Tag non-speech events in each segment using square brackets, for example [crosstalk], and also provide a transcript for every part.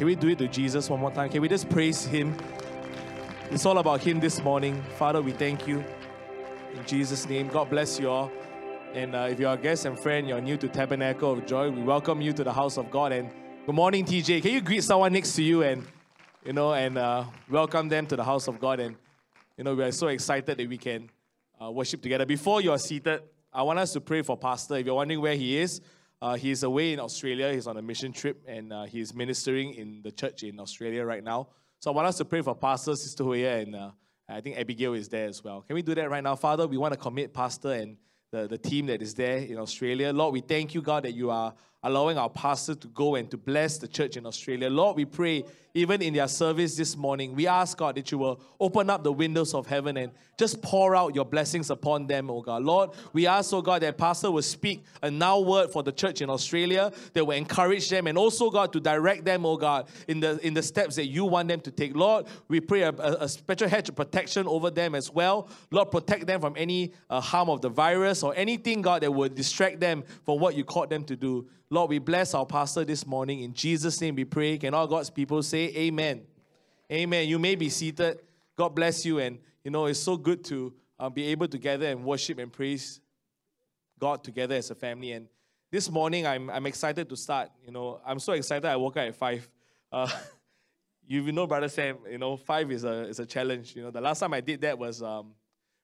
Can we do it to Jesus one more time? Can we just praise Him? It's all about Him this morning. Father, we thank you. In Jesus' name, God bless you all. And uh, if you're a guest and friend, you're new to Tabernacle of Joy, we welcome you to the house of God. And good morning, TJ. Can you greet someone next to you and, you know, and uh, welcome them to the house of God? And, you know, we are so excited that we can uh, worship together. Before you are seated, I want us to pray for Pastor. If you're wondering where he is, uh, he's away in Australia. He's on a mission trip and uh, he's ministering in the church in Australia right now. So I want us to pray for Pastor, Sister Hoya, and uh, I think Abigail is there as well. Can we do that right now? Father, we want to commit Pastor and the, the team that is there in Australia. Lord, we thank you, God, that you are allowing our pastor to go and to bless the church in Australia. Lord, we pray, even in their service this morning, we ask, God, that you will open up the windows of heaven and just pour out your blessings upon them, oh God. Lord, we ask, oh God, that Pastor will speak a now word for the church in Australia that will encourage them and also, God, to direct them, oh God, in the in the steps that you want them to take. Lord, we pray a, a special hedge of protection over them as well. Lord, protect them from any uh, harm of the virus or anything, God, that would distract them from what you called them to do. Lord, we bless our pastor this morning. In Jesus' name we pray. Can all God's people say amen? Amen. You may be seated. God bless you. And, you know, it's so good to uh, be able to gather and worship and praise God together as a family. And this morning, I'm, I'm excited to start. You know, I'm so excited I woke up at 5. Uh, [laughs] you know, Brother Sam, you know, 5 is a, is a challenge. You know, the last time I did that was um,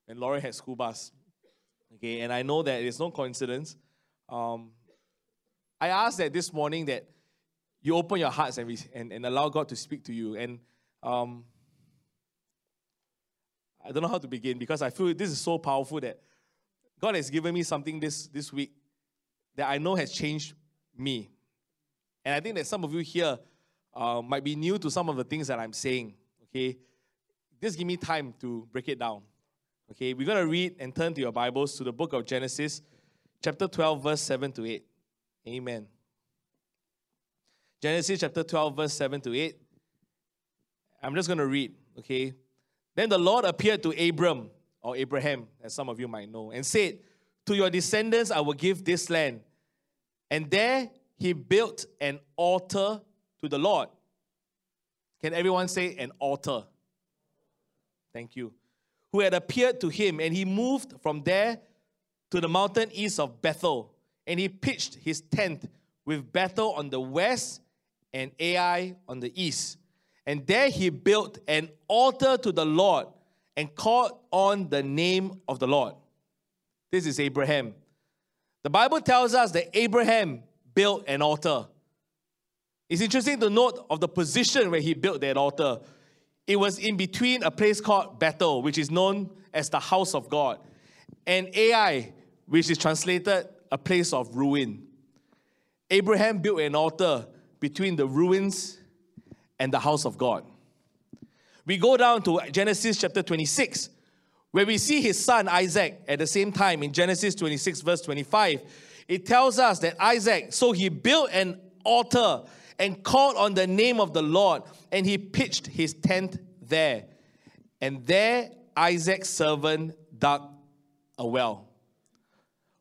when Lauren had school bus. Okay, and I know that it's no coincidence. Um, I ask that this morning that you open your hearts and, and, and allow God to speak to you. And um, I don't know how to begin because I feel this is so powerful that God has given me something this, this week that I know has changed me. And I think that some of you here uh, might be new to some of the things that I'm saying. Okay, just give me time to break it down. Okay, we're to read and turn to your Bibles to the book of Genesis, chapter 12, verse 7 to 8. Amen. Genesis chapter 12, verse 7 to 8. I'm just going to read, okay? Then the Lord appeared to Abram, or Abraham, as some of you might know, and said, To your descendants I will give this land. And there he built an altar to the Lord. Can everyone say an altar? Thank you. Who had appeared to him, and he moved from there to the mountain east of Bethel and he pitched his tent with Bethel on the west and Ai on the east. And there he built an altar to the Lord and called on the name of the Lord. This is Abraham. The Bible tells us that Abraham built an altar. It's interesting to note of the position where he built that altar. It was in between a place called Bethel, which is known as the house of God, and Ai, which is translated a place of ruin. Abraham built an altar between the ruins and the house of God. We go down to Genesis chapter 26, where we see his son Isaac at the same time in Genesis 26, verse 25. It tells us that Isaac, so he built an altar and called on the name of the Lord, and he pitched his tent there. And there Isaac's servant dug a well.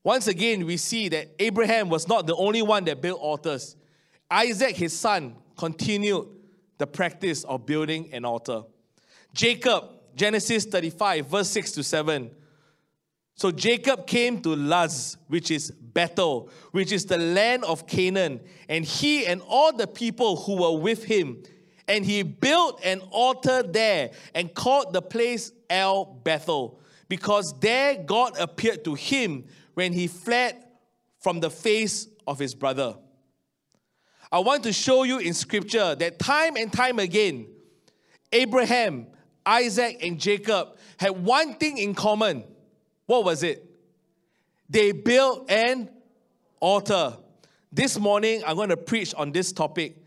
Once again, we see that Abraham was not the only one that built altars. Isaac, his son, continued the practice of building an altar. Jacob, Genesis 35, verse 6 to 7. So Jacob came to Luz, which is Bethel, which is the land of Canaan, and he and all the people who were with him. And he built an altar there and called the place El Bethel, because there God appeared to him when he fled from the face of his brother. I want to show you in scripture that time and time again, Abraham, Isaac, and Jacob had one thing in common. What was it? They built an altar. This morning, I'm going to preach on this topic.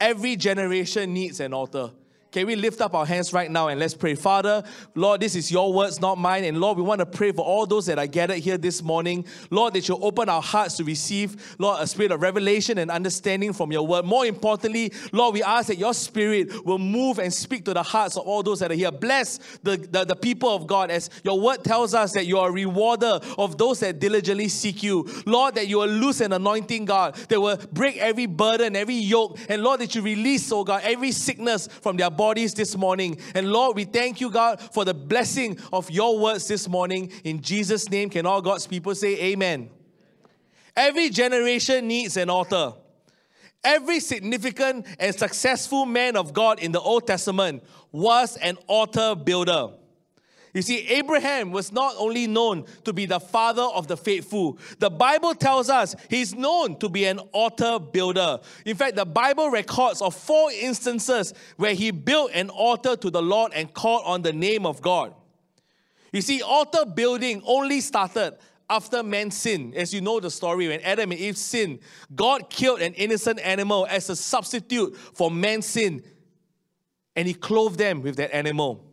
Every generation needs an altar. Can we lift up our hands right now and let's pray? Father, Lord, this is your words, not mine. And Lord, we want to pray for all those that are gathered here this morning. Lord, that you open our hearts to receive, Lord, a spirit of revelation and understanding from your word. More importantly, Lord, we ask that your spirit will move and speak to the hearts of all those that are here. Bless the, the, the people of God as your word tells us that you are a rewarder of those that diligently seek you. Lord, that you will loose an anointing, God, that will break every burden, every yoke. And Lord, that you release, oh God, every sickness from their body bodies this morning. And Lord, we thank you, God, for the blessing of your words this morning. In Jesus' name, can all God's people say amen? Every generation needs an author. Every significant and successful man of God in the Old Testament was an altar builder. You see, Abraham was not only known to be the father of the faithful, the Bible tells us he's known to be an altar builder. In fact, the Bible records of four instances where he built an altar to the Lord and called on the name of God. You see, altar building only started after man sinned. As you know the story, when Adam and Eve sinned, God killed an innocent animal as a substitute for man's sin, and he clothed them with that animal.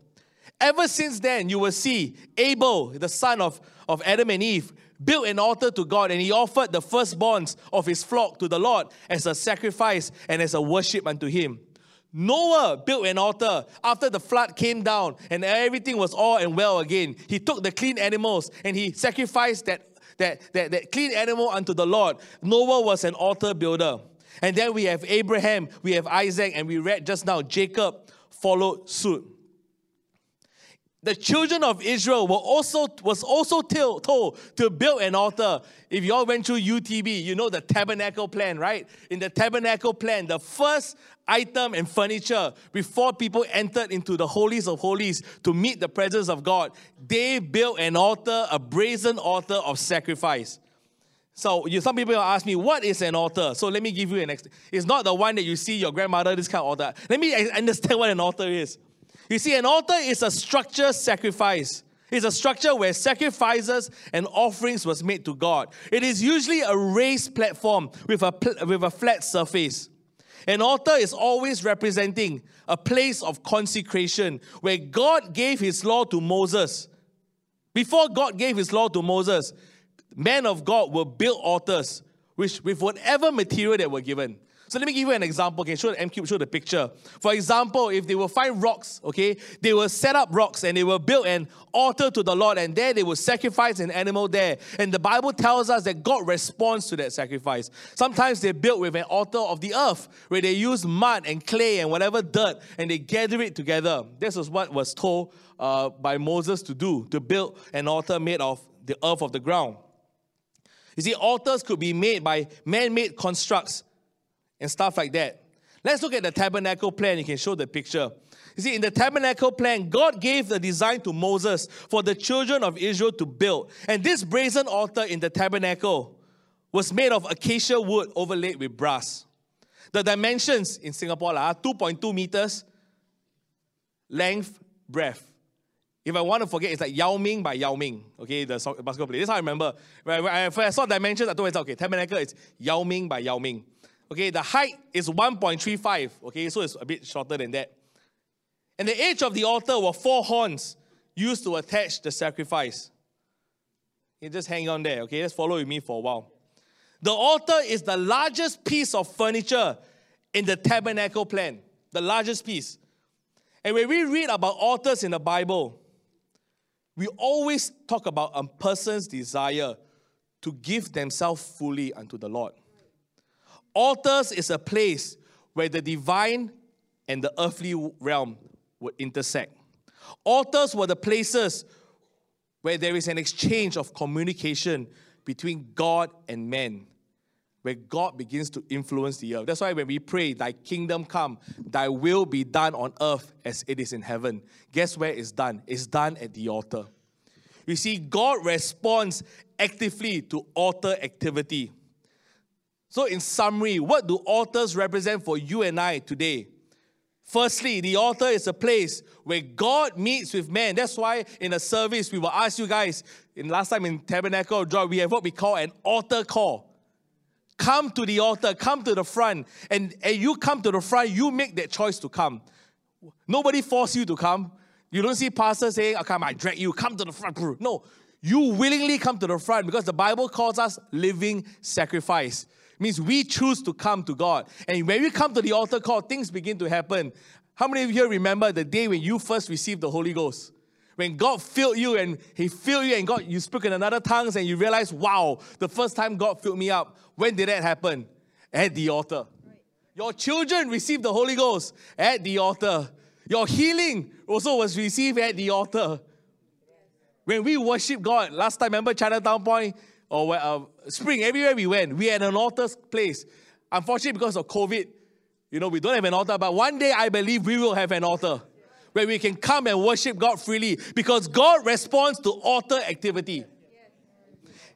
Ever since then, you will see Abel, the son of, of Adam and Eve, built an altar to God and he offered the firstborns of his flock to the Lord as a sacrifice and as a worship unto him. Noah built an altar after the flood came down and everything was all and well again. He took the clean animals and he sacrificed that, that, that, that clean animal unto the Lord. Noah was an altar builder. And then we have Abraham, we have Isaac, and we read just now Jacob followed suit the children of Israel were also was also told, to build an altar. If you all went through UTB, you know the tabernacle plan, right? In the tabernacle plan, the first item and furniture before people entered into the holies of holies to meet the presence of God, they built an altar, a brazen altar of sacrifice. So you, some people ask me, what is an altar? So let me give you an. It's not the one that you see your grandmother this kind of altar. Let me understand what an altar is. You see, an altar is a structure sacrifice. It's a structure where sacrifices and offerings was made to God. It is usually a raised platform with a, pl- with a flat surface. An altar is always representing a place of consecration where God gave his law to Moses. Before God gave his law to Moses, men of God were built altars which, with whatever material they were given. So let me give you an example. Okay, show the M cube, show the picture. For example, if they will find rocks, okay, they will set up rocks and they will build an altar to the Lord, and there they will sacrifice an animal there. And the Bible tells us that God responds to that sacrifice. Sometimes they build with an altar of the earth, where they use mud and clay and whatever dirt, and they gather it together. This is what was told uh, by Moses to do, to build an altar made of the earth of the ground. You see, altars could be made by man-made constructs and stuff like that. Let's look at the tabernacle plan. You can show the picture. You see, in the tabernacle plan, God gave the design to Moses for the children of Israel to build. And this brazen altar in the tabernacle was made of acacia wood overlaid with brass. The dimensions in Singapore are 2.2 meters, length, breadth. If I want to forget, it's like Yao Ming by Yao Ming, okay, the basketball player. This is how I remember. When I saw dimensions, I thought it's okay, tabernacle is Yao Ming by Yao Ming. Okay, the height is 1.35. Okay, so it's a bit shorter than that. And the edge of the altar were four horns used to attach the sacrifice. You just hang on there, okay? Let's follow with me for a while. The altar is the largest piece of furniture in the tabernacle plan, the largest piece. And when we read about altars in the Bible, we always talk about a person's desire to give themselves fully unto the Lord. Altars is a place where the divine and the earthly realm would intersect. Altars were the places where there is an exchange of communication between God and man, where God begins to influence the earth. That's why when we pray, Thy kingdom come, Thy will be done on earth as it is in heaven. Guess where it's done? It's done at the altar. You see, God responds actively to altar activity. So, in summary, what do altars represent for you and I today? Firstly, the altar is a place where God meets with man. That's why in a service we will ask you guys, in last time in Tabernacle Joy, we have what we call an altar call. Come to the altar, come to the front, and, and you come to the front, you make that choice to come. Nobody force you to come. You don't see pastors saying, "I come, I drag you, come to the front. No, you willingly come to the front because the Bible calls us living sacrifice. Means we choose to come to God. And when we come to the altar call, things begin to happen. How many of you remember the day when you first received the Holy Ghost? When God filled you and He filled you and God, you spoke in another tongues and you realize, wow, the first time God filled me up. When did that happen? At the altar. Your children received the Holy Ghost at the altar. Your healing also was received at the altar. When we worship God, last time, remember Chinatown Point or uh, Spring, everywhere we went, we had an altar place. Unfortunately, because of COVID, you know, we don't have an altar, but one day I believe we will have an altar where we can come and worship God freely because God responds to altar activity.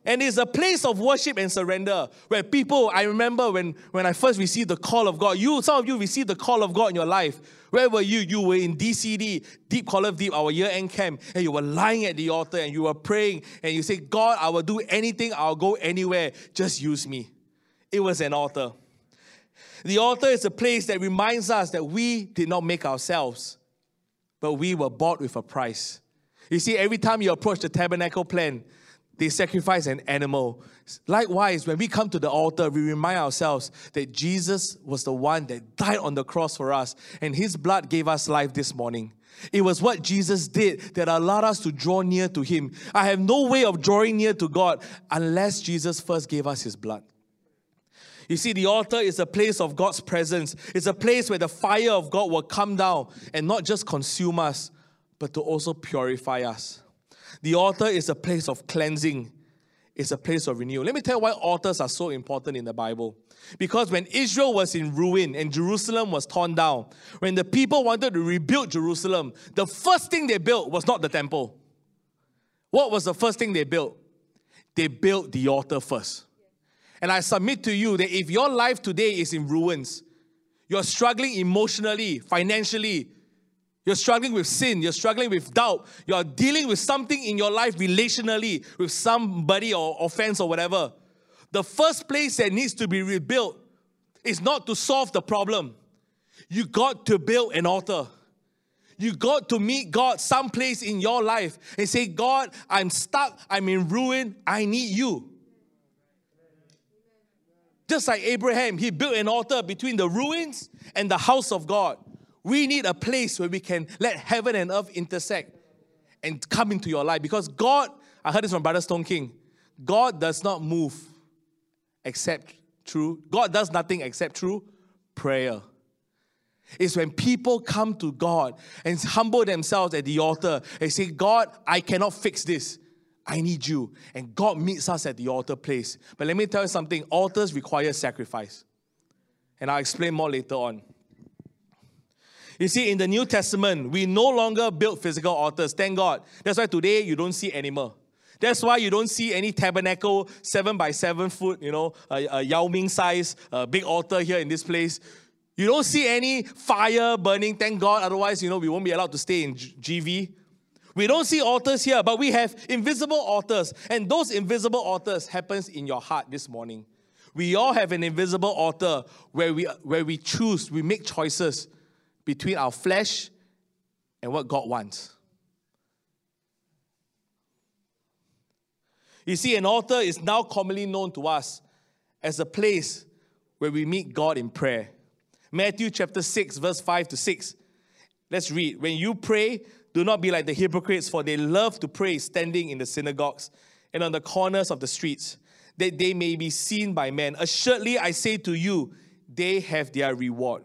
And it's a place of worship and surrender where people, I remember when, when I first received the call of God, you, some of you received the call of God in your life. Where were you? You were in DCD, Deep Call of Deep, our year end camp, and you were lying at the altar and you were praying and you say, God, I will do anything, I'll go anywhere, just use me. It was an altar. The altar is a place that reminds us that we did not make ourselves, but we were bought with a price. You see, every time you approach the tabernacle plan, they sacrifice an animal. Likewise, when we come to the altar, we remind ourselves that Jesus was the one that died on the cross for us, and his blood gave us life this morning. It was what Jesus did that allowed us to draw near to him. I have no way of drawing near to God unless Jesus first gave us his blood. You see, the altar is a place of God's presence. It's a place where the fire of God will come down and not just consume us, but to also purify us. The altar is a place of cleansing, it's a place of renewal. Let me tell you why altars are so important in the Bible. Because when Israel was in ruin and Jerusalem was torn down, when the people wanted to rebuild Jerusalem, the first thing they built was not the temple. What was the first thing they built? They built the altar first. And I submit to you that if your life today is in ruins, you're struggling emotionally, financially, you're struggling with sin. You're struggling with doubt. You're dealing with something in your life relationally with somebody or offense or whatever. The first place that needs to be rebuilt is not to solve the problem. You got to build an altar. You got to meet God someplace in your life and say, God, I'm stuck. I'm in ruin. I need you. Just like Abraham, he built an altar between the ruins and the house of God. We need a place where we can let heaven and earth intersect and come into your life. Because God, I heard this from Brother Stone King, God does not move except through, God does nothing except through prayer. It's when people come to God and humble themselves at the altar and say, God, I cannot fix this. I need you. And God meets us at the altar place. But let me tell you something altars require sacrifice. And I'll explain more later on. You see, in the New Testament, we no longer build physical altars. Thank God. That's why today you don't see animal. That's why you don't see any tabernacle, seven by seven foot, you know, a, a Yao Ming size, a big altar here in this place. You don't see any fire burning, thank God. Otherwise, you know, we won't be allowed to stay in GV. We don't see altars here, but we have invisible altars. And those invisible altars happens in your heart this morning. We all have an invisible altar where we, where we choose, we make choices between our flesh and what God wants. You see, an altar is now commonly known to us as a place where we meet God in prayer. Matthew chapter 6, verse 5 to 6. Let's read. When you pray, do not be like the hypocrites, for they love to pray standing in the synagogues and on the corners of the streets, that they may be seen by men. Assuredly, I say to you, they have their reward.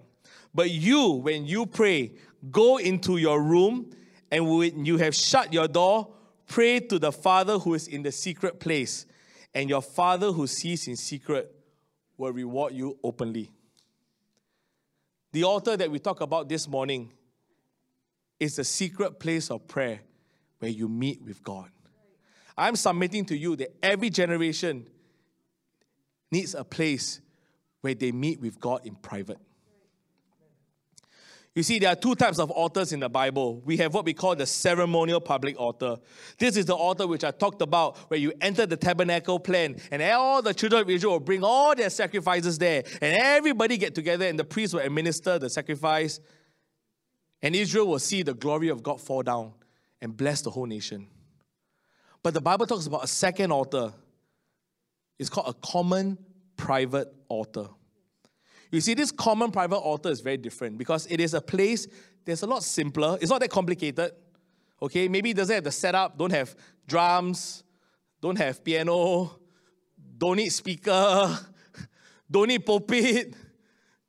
But you, when you pray, go into your room, and when you have shut your door, pray to the Father who is in the secret place, and your Father who sees in secret will reward you openly. The altar that we talk about this morning is the secret place of prayer where you meet with God. I'm submitting to you that every generation needs a place where they meet with God in private. You see, there are two types of altars in the Bible. We have what we call the ceremonial public altar. This is the altar which I talked about, where you enter the tabernacle plan, and all the children of Israel will bring all their sacrifices there, and everybody get together, and the priest will administer the sacrifice And Israel will see the glory of God fall down and bless the whole nation. But the Bible talks about a second altar. It's called a common private altar. You see, this common private altar is very different because it is a place that's a lot simpler. It's not that complicated. Okay, maybe it doesn't have the setup, don't have drums, don't have piano, don't need speaker, [laughs] don't need pulpit,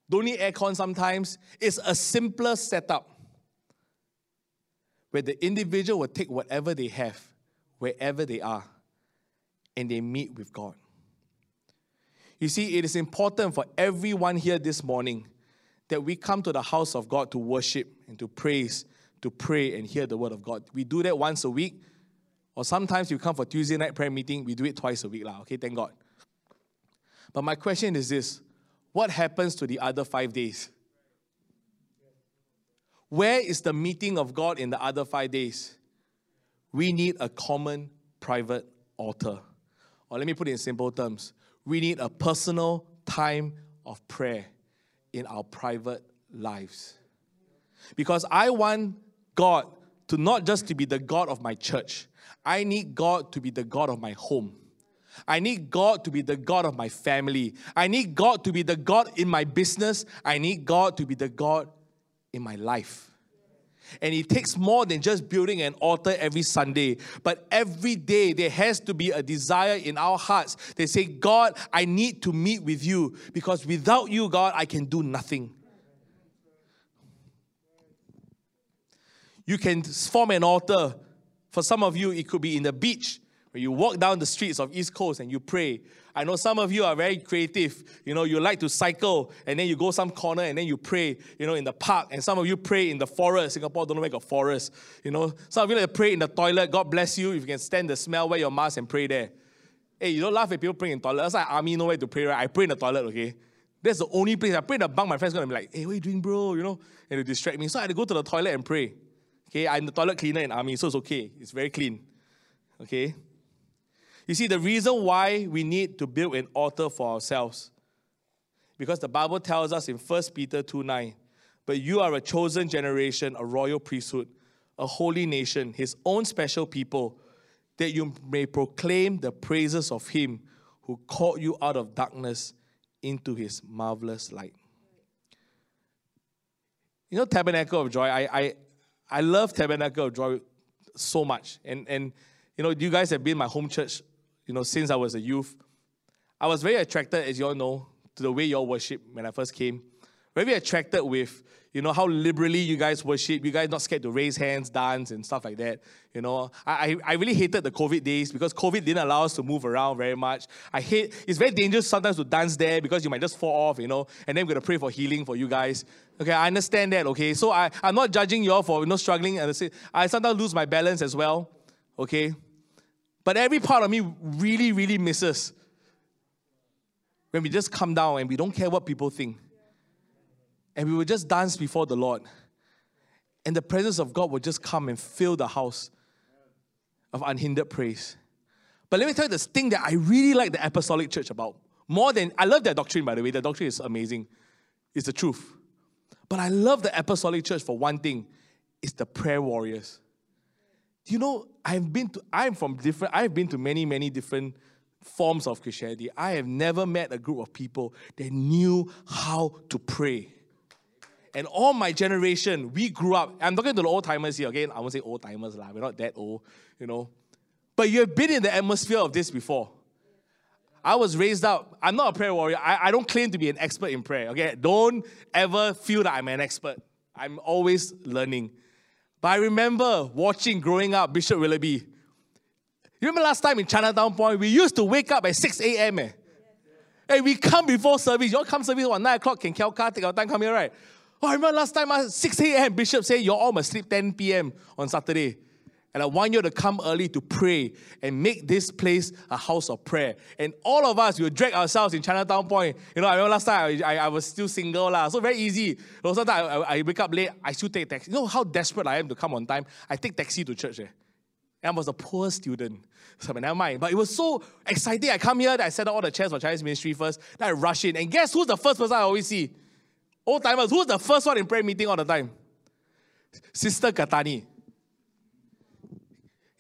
don't need aircon sometimes. It's a simpler setup where the individual will take whatever they have, wherever they are, and they meet with God. You see, it is important for everyone here this morning that we come to the house of God to worship and to praise, to pray and hear the word of God. We do that once a week, or sometimes you come for Tuesday night prayer meeting, we do it twice a week. Okay, thank God. But my question is this what happens to the other five days? Where is the meeting of God in the other five days? We need a common private altar. Or let me put it in simple terms we need a personal time of prayer in our private lives. Because I want God to not just to be the God of my church. I need God to be the God of my home. I need God to be the God of my family. I need God to be the God in my business. I need God to be the God in my life. And it takes more than just building an altar every Sunday, but every day there has to be a desire in our hearts. They say, God, I need to meet with you because without you, God, I can do nothing. You can form an altar. For some of you, it could be in the beach when you walk down the streets of East Coast and you pray. I know some of you are very creative. You know, you like to cycle and then you go some corner and then you pray, you know, in the park. And some of you pray in the forest. Singapore don't know where got forest. You know, some of you like to pray in the toilet. God bless you if you can stand the smell, wear your mask and pray there. Hey, you don't laugh at people praying in toilet. That's like army nowhere to pray, right? I pray in the toilet, okay? That's the only place. I pray in the bunk, my friend's gonna be like, hey, what are you doing, bro? You know, and to distract me. So I had to go to the toilet and pray. Okay, I'm the toilet cleaner in army, so it's okay. It's very clean. Okay? You see, the reason why we need to build an altar for ourselves, because the Bible tells us in 1 Peter 2 9, but you are a chosen generation, a royal priesthood, a holy nation, his own special people, that you may proclaim the praises of him who called you out of darkness into his marvelous light. You know, Tabernacle of Joy, I, I, I love Tabernacle of Joy so much. And, and you know, you guys have been my home church you know, since I was a youth. I was very attracted, as you all know, to the way you all worship when I first came. Very attracted with, you know, how liberally you guys worship. You guys not scared to raise hands, dance, and stuff like that. You know, I, I really hated the COVID days because COVID didn't allow us to move around very much. I hate, it's very dangerous sometimes to dance there because you might just fall off, you know, and then we're going to pray for healing for you guys. Okay, I understand that, okay? So I, I'm not judging you all for, you know, struggling. I sometimes lose my balance as well, okay? But every part of me really, really misses when we just come down and we don't care what people think. And we will just dance before the Lord. And the presence of God will just come and fill the house of unhindered praise. But let me tell you this thing that I really like the apostolic church about. More than, I love their doctrine, by the way. The doctrine is amazing. It's the truth. But I love the apostolic church for one thing it's the prayer warriors you know, I've been to, I'm from different, I've been to many, many different forms of Christianity. I have never met a group of people that knew how to pray. And all my generation, we grew up. I'm talking to the old timers here again. I won't say old timers, lah. We're not that old, you know. But you have been in the atmosphere of this before. I was raised up. I'm not a prayer warrior. I, I don't claim to be an expert in prayer. Okay, don't ever feel that I'm an expert. I'm always learning. But I remember watching growing up Bishop Willoughby. You remember last time in Chinatown Point, we used to wake up at 6 a.m. Eh? Hey, we come before service. You all come service at 9 o'clock, can car, take our time, come here, right? Oh, I remember last time, at 6 a.m., Bishop said, you all must sleep 10 p.m. on Saturday. And I want you to come early to pray and make this place a house of prayer. And all of us will drag ourselves in Chinatown Point. You know, I remember last time I, I, I was still single, lah. so very easy. You sometimes I, I, wake up late, I still take taxi. You know how desperate I am to come on time? I take taxi to church. Eh? And I was a poor student. So never mind. But it was so exciting. I come here, I set up all the chairs for Chinese ministry first. Then I rush in. And guess who's the first person I always see? Old timers. Who's the first one in prayer meeting all the time? Sister Katani.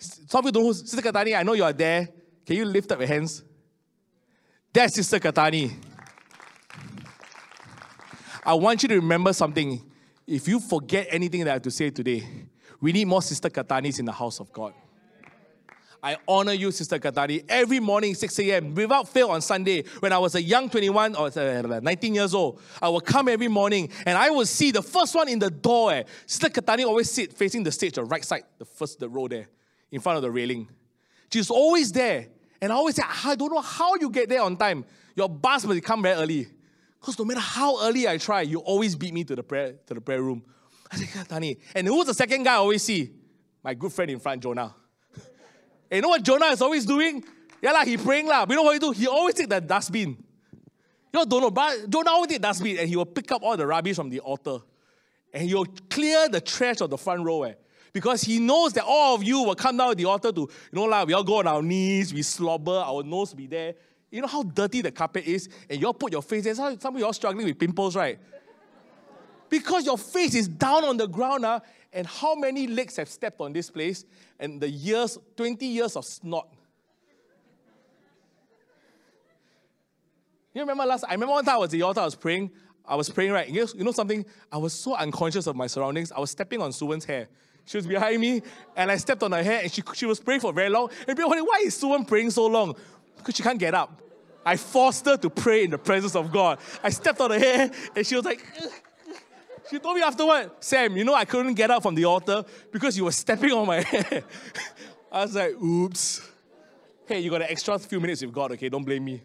Some of you don't know Sister Katani. I know you are there. Can you lift up your hands? That's Sister Katani. I want you to remember something. If you forget anything that I have to say today, we need more Sister Katanis in the house of God. I honor you, Sister Katani, every morning, 6 a.m., without fail on Sunday. When I was a young 21 or uh, 19 years old, I would come every morning and I would see the first one in the door. Eh. Sister Katani always sit facing the stage, the right side, the first the row there, in front of the railing. She's always there. And I always say, I don't know how you get there on time. Your bus must come very early. Because no matter how early I try, you always beat me to the prayer, to the prayer room. I say, Katani. And who's the second guy I always see? My good friend in front, Jonah. [laughs] And you know what Jonah is always doing? Yeah, like he praying lah. You know what he do? He always take the dustbin. You all don't know, but Jonah always take dustbin and he will pick up all the rubbish from the altar. And he will clear the trash of the front row. Eh? Because he knows that all of you will come down to the altar to, you know, like we all go on our knees, we slobber, our nose be there. You know how dirty the carpet is? And you all put your face there. Some of you all struggling with pimples, right? Because your face is down on the ground, uh, and how many legs have stepped on this place? And the years, 20 years of snot. You remember last? I remember one time I was at the altar, I was praying. I was praying, right? You know, you know something? I was so unconscious of my surroundings. I was stepping on Suwan's hair. She was behind me, and I stepped on her hair, and she, she was praying for very long. And people wondering, why is Suwan praying so long? Because she can't get up. I forced her to pray in the presence of God. I stepped on her hair, and she was like. [laughs] She told me afterward, Sam, you know I couldn't get up from the altar because you were stepping on my [laughs] hair. I was like, oops. Hey, you got an extra few minutes with God, okay? Don't blame me.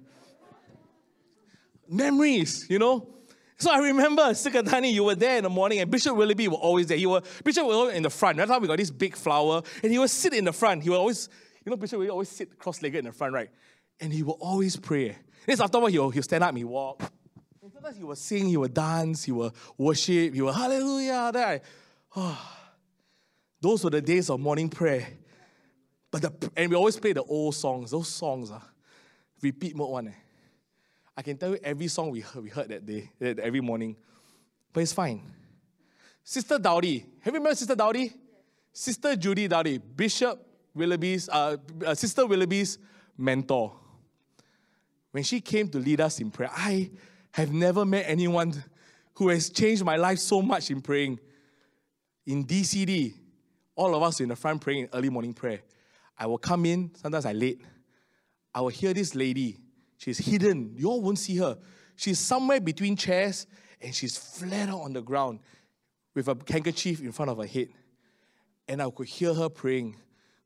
Memories, you know? So I remember, Sikatani, you were there in the morning, and Bishop Willoughby was always there. He was, Bishop was always in the front. That's how we got this big flower, and he would sit in the front. He would always, you know, Bishop would always sit cross-legged in the front, right? And he would always pray. This afterward, he'll, he'll stand up and he walk. And sometimes he will sing, he will dance, he will worship, he will hallelujah. Then I, oh, those were the days of morning prayer. But the, and we always play the old songs. Those songs are repeat mode one. Eh. I can tell you every song we heard, we heard that day, every morning. But it's fine. Sister Dowdy. Have you met Sister Dowdy? Yes. Sister Judy Dowdy, Bishop Willoughby's, uh, uh, Sister Willoughby's mentor. When she came to lead us in prayer, I have never met anyone who has changed my life so much in praying. In DCD, all of us in the front praying in early morning prayer. I will come in, sometimes I late. I will hear this lady. She's hidden. You all won't see her. She's somewhere between chairs and she's flat out on the ground with a handkerchief in front of her head. And I could hear her praying,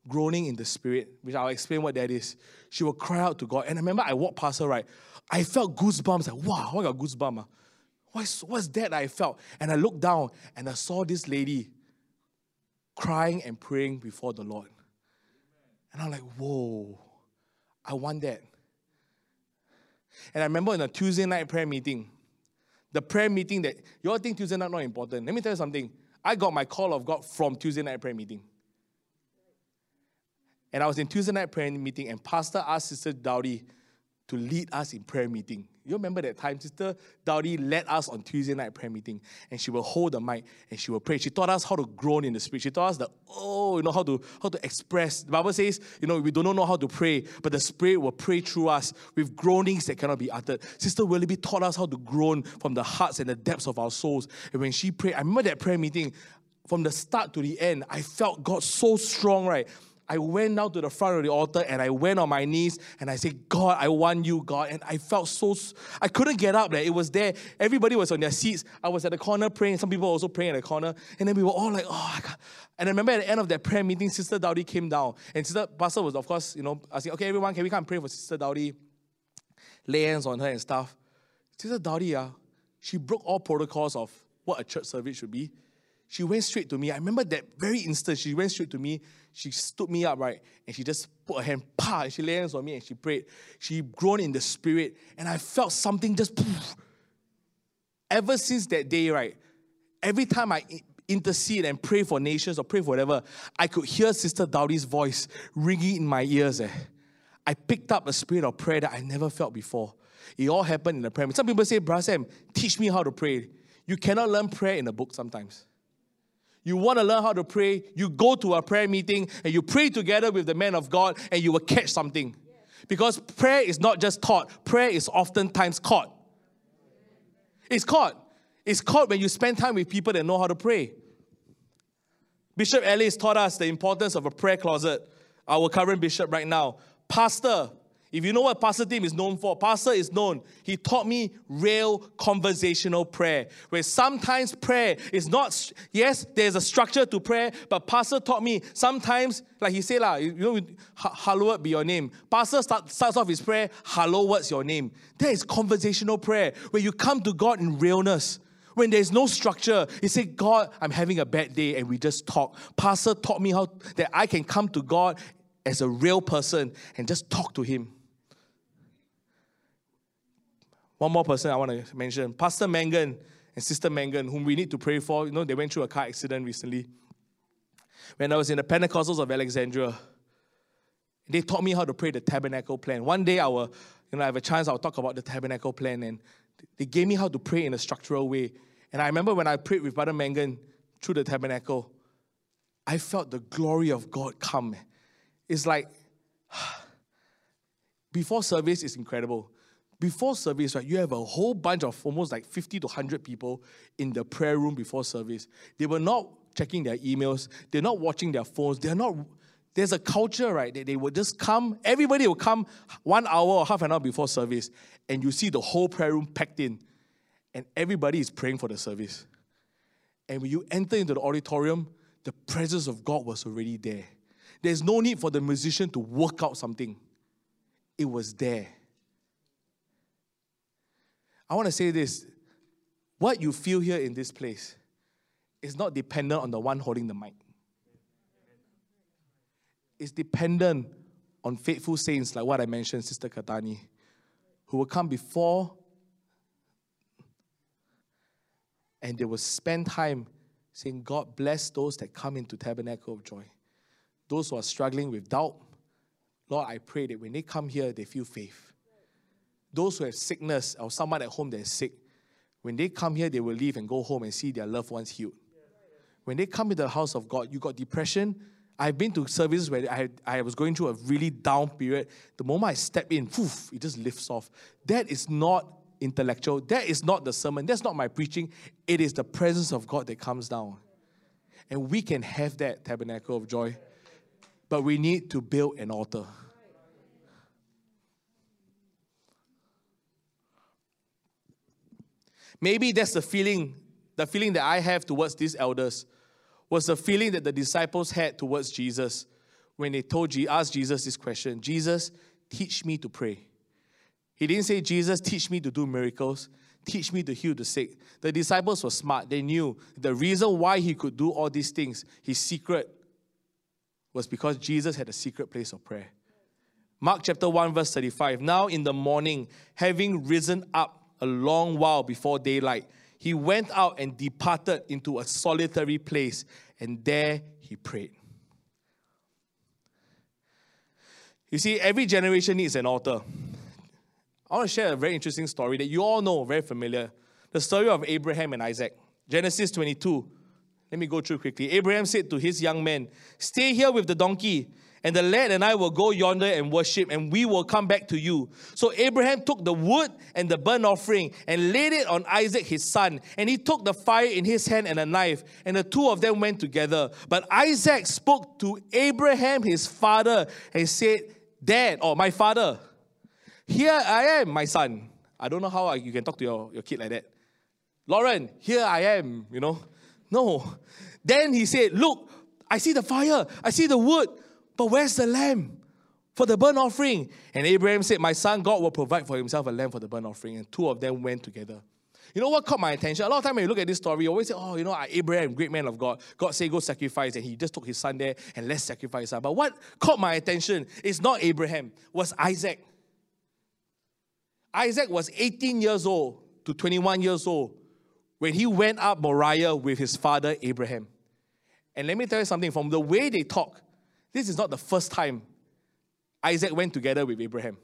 groaning in the spirit, which I'll explain what that is. She will cry out to God. And I remember I walked past her, right? I felt goosebumps. Like, wow, I got goosebumps. Ah. What's, what's that I felt? And I looked down and I saw this lady crying and praying before the Lord. And I'm like, whoa, I want that. And I remember in a Tuesday night prayer meeting, the prayer meeting that you all think Tuesday night not important. Let me tell you something. I got my call of God from Tuesday night prayer meeting. And I was in Tuesday night prayer meeting, and Pastor asked Sister Dowdy to lead us in prayer meeting. You remember that time? Sister Dowdy led us on Tuesday night prayer meeting, and she will hold the mic and she will pray. She taught us how to groan in the spirit. She taught us the oh, you know how to how to express. The Bible says, you know, we don't know how to pray, but the Spirit will pray through us with groanings that cannot be uttered. Sister Willoughby taught us how to groan from the hearts and the depths of our souls. And when she prayed, I remember that prayer meeting from the start to the end. I felt God so strong, right? I went down to the front of the altar and I went on my knees and I said, God, I want you, God. And I felt so, I couldn't get up there. It was there. Everybody was on their seats. I was at the corner praying. Some people were also praying at the corner. And then we were all like, oh, I. And I remember at the end of that prayer meeting, Sister Dowdy came down. And Sister Pastor was, of course, you know, asking, okay, everyone, can we come and pray for Sister Dowdy? Lay hands on her and stuff. Sister Dowdy, uh, she broke all protocols of what a church service should be. She went straight to me. I remember that very instant. She went straight to me. She stood me up, right? And she just put her hand, pa, and she laid hands on me and she prayed. She groaned in the spirit. And I felt something just poof. Ever since that day, right? Every time I intercede and pray for nations or pray for whatever, I could hear Sister Dowdy's voice ringing in my ears. Eh. I picked up a spirit of prayer that I never felt before. It all happened in the prayer. Some people say, Brother Sam, teach me how to pray. You cannot learn prayer in a book sometimes. You want to learn how to pray, you go to a prayer meeting and you pray together with the man of God and you will catch something. Because prayer is not just taught, prayer is oftentimes caught. It's caught. It's caught when you spend time with people that know how to pray. Bishop Ellis taught us the importance of a prayer closet, our current bishop right now. Pastor, if you know what Pastor Tim is known for, Pastor is known. He taught me real conversational prayer, where sometimes prayer is not, yes, there's a structure to prayer, but Pastor taught me sometimes, like he said, you know, hallowed be your name. Pastor start, starts off his prayer, hallowed's your name. That is conversational prayer, where you come to God in realness. When there's no structure, you say, God, I'm having a bad day, and we just talk. Pastor taught me how that I can come to God as a real person and just talk to Him. One more person I want to mention Pastor Mangan and Sister Mangan, whom we need to pray for. You know, they went through a car accident recently. When I was in the Pentecostals of Alexandria, they taught me how to pray the tabernacle plan. One day I will, you know, I have a chance, I'll talk about the tabernacle plan, and they gave me how to pray in a structural way. And I remember when I prayed with Brother Mangan through the tabernacle, I felt the glory of God come. It's like [sighs] before service is incredible before service, right, you have a whole bunch of almost like 50 to 100 people in the prayer room before service. They were not checking their emails, they're not watching their phones, they're not. There's a culture, right? That they would just come, everybody will come one hour or half an hour before service, and you see the whole prayer room packed in, and everybody is praying for the service. And when you enter into the auditorium, the presence of God was already there. There's no need for the musician to work out something, it was there. I want to say this what you feel here in this place is not dependent on the one holding the mic. It's dependent on faithful saints like what I mentioned, Sister Katani, who will come before and they will spend time saying, God bless those that come into Tabernacle of Joy. Those who are struggling with doubt, Lord, I pray that when they come here, they feel faith those who have sickness or someone at home that is sick, when they come here, they will leave and go home and see their loved ones healed. When they come to the house of God, you got depression. I've been to services where I, I was going through a really down period. The moment I step in, poof, it just lifts off. That is not intellectual. That is not the sermon. That's not my preaching. It is the presence of God that comes down. And we can have that tabernacle of joy. But we need to build an altar. Maybe that's the feeling, the feeling that I have towards these elders was the feeling that the disciples had towards Jesus when they told asked Jesus this question Jesus, teach me to pray. He didn't say, Jesus, teach me to do miracles, teach me to heal the sick. The disciples were smart. They knew the reason why he could do all these things, his secret, was because Jesus had a secret place of prayer. Mark chapter 1, verse 35. Now in the morning, having risen up, a long while before daylight, he went out and departed into a solitary place, and there he prayed. You see, every generation needs an altar. I want to share a very interesting story that you all know, very familiar. The story of Abraham and Isaac. Genesis 22. Let me go through quickly. Abraham said to his young men, Stay here with the donkey and the lad and I will go yonder and worship, and we will come back to you. So Abraham took the wood and the burnt offering and laid it on Isaac his son. And he took the fire in his hand and a knife, and the two of them went together. But Isaac spoke to Abraham his father and said, Dad, or my father, here I am, my son. I don't know how you can talk to your, your kid like that. Lauren, here I am, you know. No. Then he said, Look, I see the fire, I see the wood but where's the lamb for the burnt offering? And Abraham said, My son, God will provide for himself a lamb for the burnt offering. And two of them went together. You know what caught my attention? A lot of time when you look at this story, you always say, oh, you know, Abraham, great man of God. God said, go sacrifice. And he just took his son there and let's sacrifice. But what caught my attention is not Abraham, was Isaac. Isaac was 18 years old to 21 years old when he went up Moriah with his father Abraham. And let me tell you something, from the way they talk, this is not the first time Isaac went together with Abraham.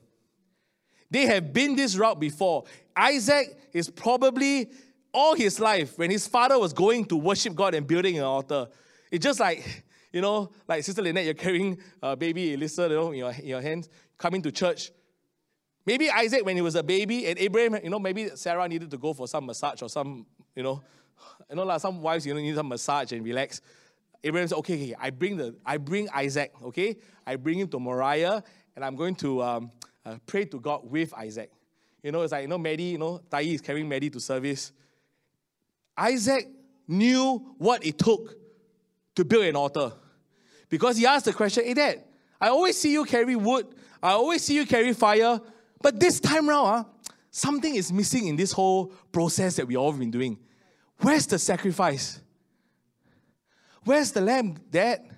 They have been this route before. Isaac is probably all his life, when his father was going to worship God and building an altar, it's just like, you know, like Sister Lynette, you're carrying a baby Elisa, you know, in your, in your hands, coming to church. Maybe Isaac, when he was a baby, and Abraham, you know, maybe Sarah needed to go for some massage or some, you know, you know, like some wives, you know, need some massage and relax. Abraham said, okay, okay, I bring the, I bring Isaac, okay? I bring him to Moriah, and I'm going to um, uh, pray to God with Isaac. You know, it's like, you know, Maddie, you know, Tai is carrying Maddie to service. Isaac knew what it took to build an altar. Because he asked the question, hey, Dad, I always see you carry wood. I always see you carry fire. But this time round, uh, something is missing in this whole process that we all been doing. Where's the sacrifice? Where's the lamb, Dad?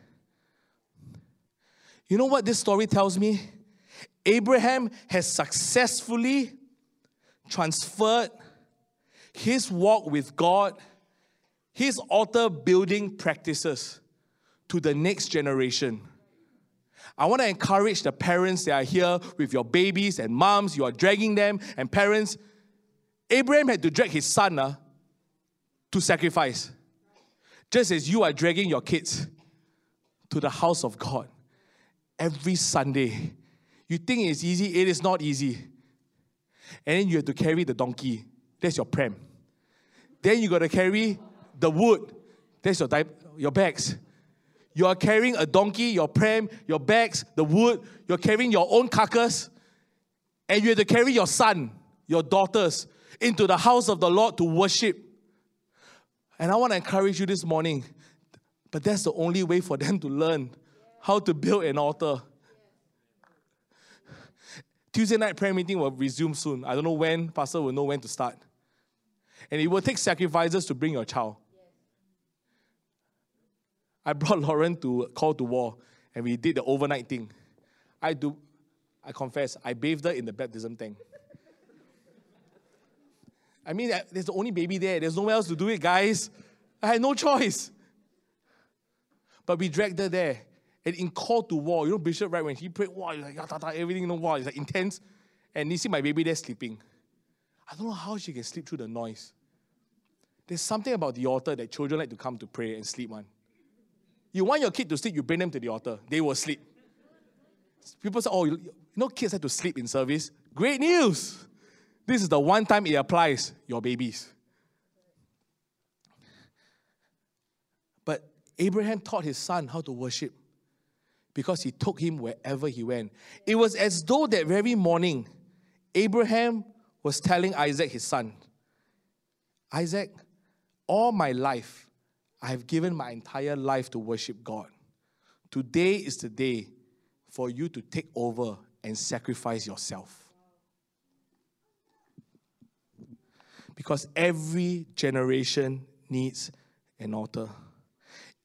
You know what this story tells me? Abraham has successfully transferred his walk with God, his altar building practices to the next generation. I want to encourage the parents that are here with your babies and moms, you are dragging them, and parents. Abraham had to drag his son uh, to sacrifice, just as you are dragging your kids to the house of God every Sunday. You think it's easy, it is not easy. And then you have to carry the donkey, that's your pram. Then you got to carry the wood, that's your, your bags. You are carrying a donkey, your pram, your bags, the wood. You're carrying your own carcass. And you have to carry your son, your daughters into the house of the Lord to worship. And I want to encourage you this morning, but that's the only way for them to learn how to build an altar. Tuesday night prayer meeting will resume soon. I don't know when, Pastor will know when to start. And it will take sacrifices to bring your child. I brought [laughs] Lauren to Call to War and we did the overnight thing. I do, I confess, I bathed her in the baptism tank. I mean, uh, there's the only baby there. There's nowhere else to do it, guys. I had no choice. But we dragged her there. And in call to war, you know, Bishop, right, when he prayed, wow, like, everything, you know, wow, it's like intense. And you see my baby there sleeping. I don't know how she can sleep through the noise. There's something about the altar that children like to come to pray and sleep on. You want your kid to sleep, you bring them to the altar. They will sleep. People say, oh, you know, kids have to sleep in service. Great news! This is the one time it applies, your babies. But Abraham taught his son how to worship because he took him wherever he went. It was as though that very morning, Abraham was telling Isaac, his son, Isaac, all my life, I have given my entire life to worship God. Today is the day for you to take over and sacrifice yourself. Because every generation needs an altar.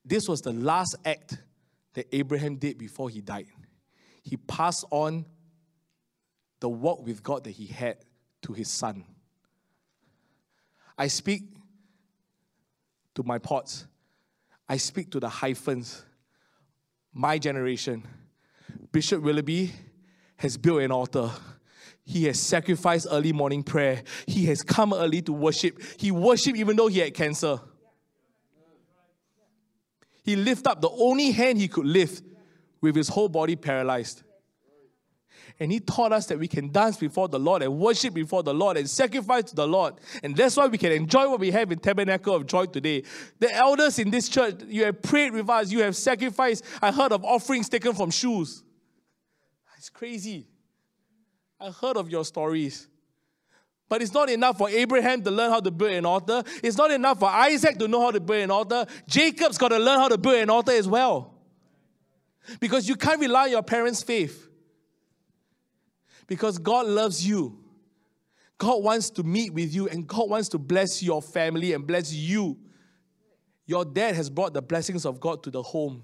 This was the last act that Abraham did before he died. He passed on the walk with God that he had to his son. I speak to my pots. I speak to the hyphens. My generation. Bishop Willoughby has built an altar. He has sacrificed early morning prayer. He has come early to worship. He worshiped even though he had cancer. He lifted up the only hand he could lift with his whole body paralyzed. And he taught us that we can dance before the Lord and worship before the Lord and sacrifice to the Lord. And that's why we can enjoy what we have in Tabernacle of Joy today. The elders in this church, you have prayed with us, you have sacrificed. I heard of offerings taken from shoes. It's crazy. I heard of your stories. But it's not enough for Abraham to learn how to build an altar. It's not enough for Isaac to know how to build an altar. Jacob's got to learn how to build an altar as well. Because you can't rely on your parents' faith because God loves you. God wants to meet with you and God wants to bless your family and bless you. Your dad has brought the blessings of God to the home.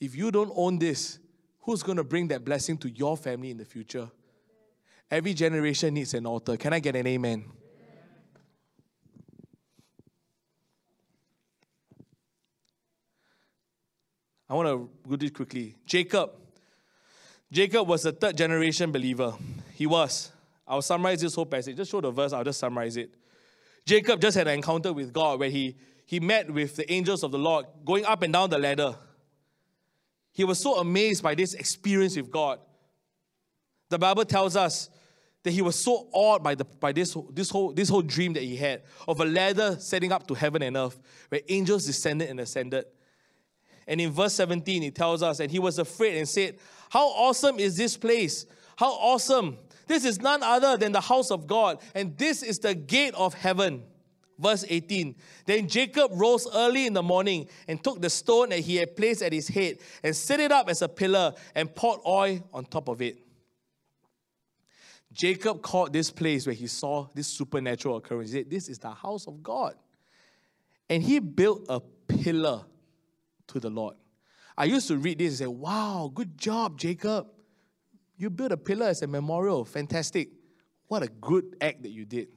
If you don't own this, who's going to bring that blessing to your family in the future? Every generation needs an altar. Can I get an amen? I want to go this quickly. Jacob Jacob was a third generation believer. He was. I'll summarize this whole passage. Just show the verse, I'll just summarize it. Jacob just had an encounter with God where he, he met with the angels of the Lord going up and down the ladder. He was so amazed by this experience with God. The Bible tells us that he was so awed by, the, by this, this, whole, this whole dream that he had of a ladder setting up to heaven and earth, where angels descended and ascended. And in verse 17, it tells us, and he was afraid and said, How awesome is this place! How awesome! This is none other than the house of God, and this is the gate of heaven. Verse 18 Then Jacob rose early in the morning and took the stone that he had placed at his head and set it up as a pillar and poured oil on top of it. Jacob called this place where he saw this supernatural occurrence. He said, This is the house of God. And he built a pillar to the Lord. I used to read this and say, Wow, good job, Jacob. You built a pillar as a memorial. Fantastic. What a good act that you did.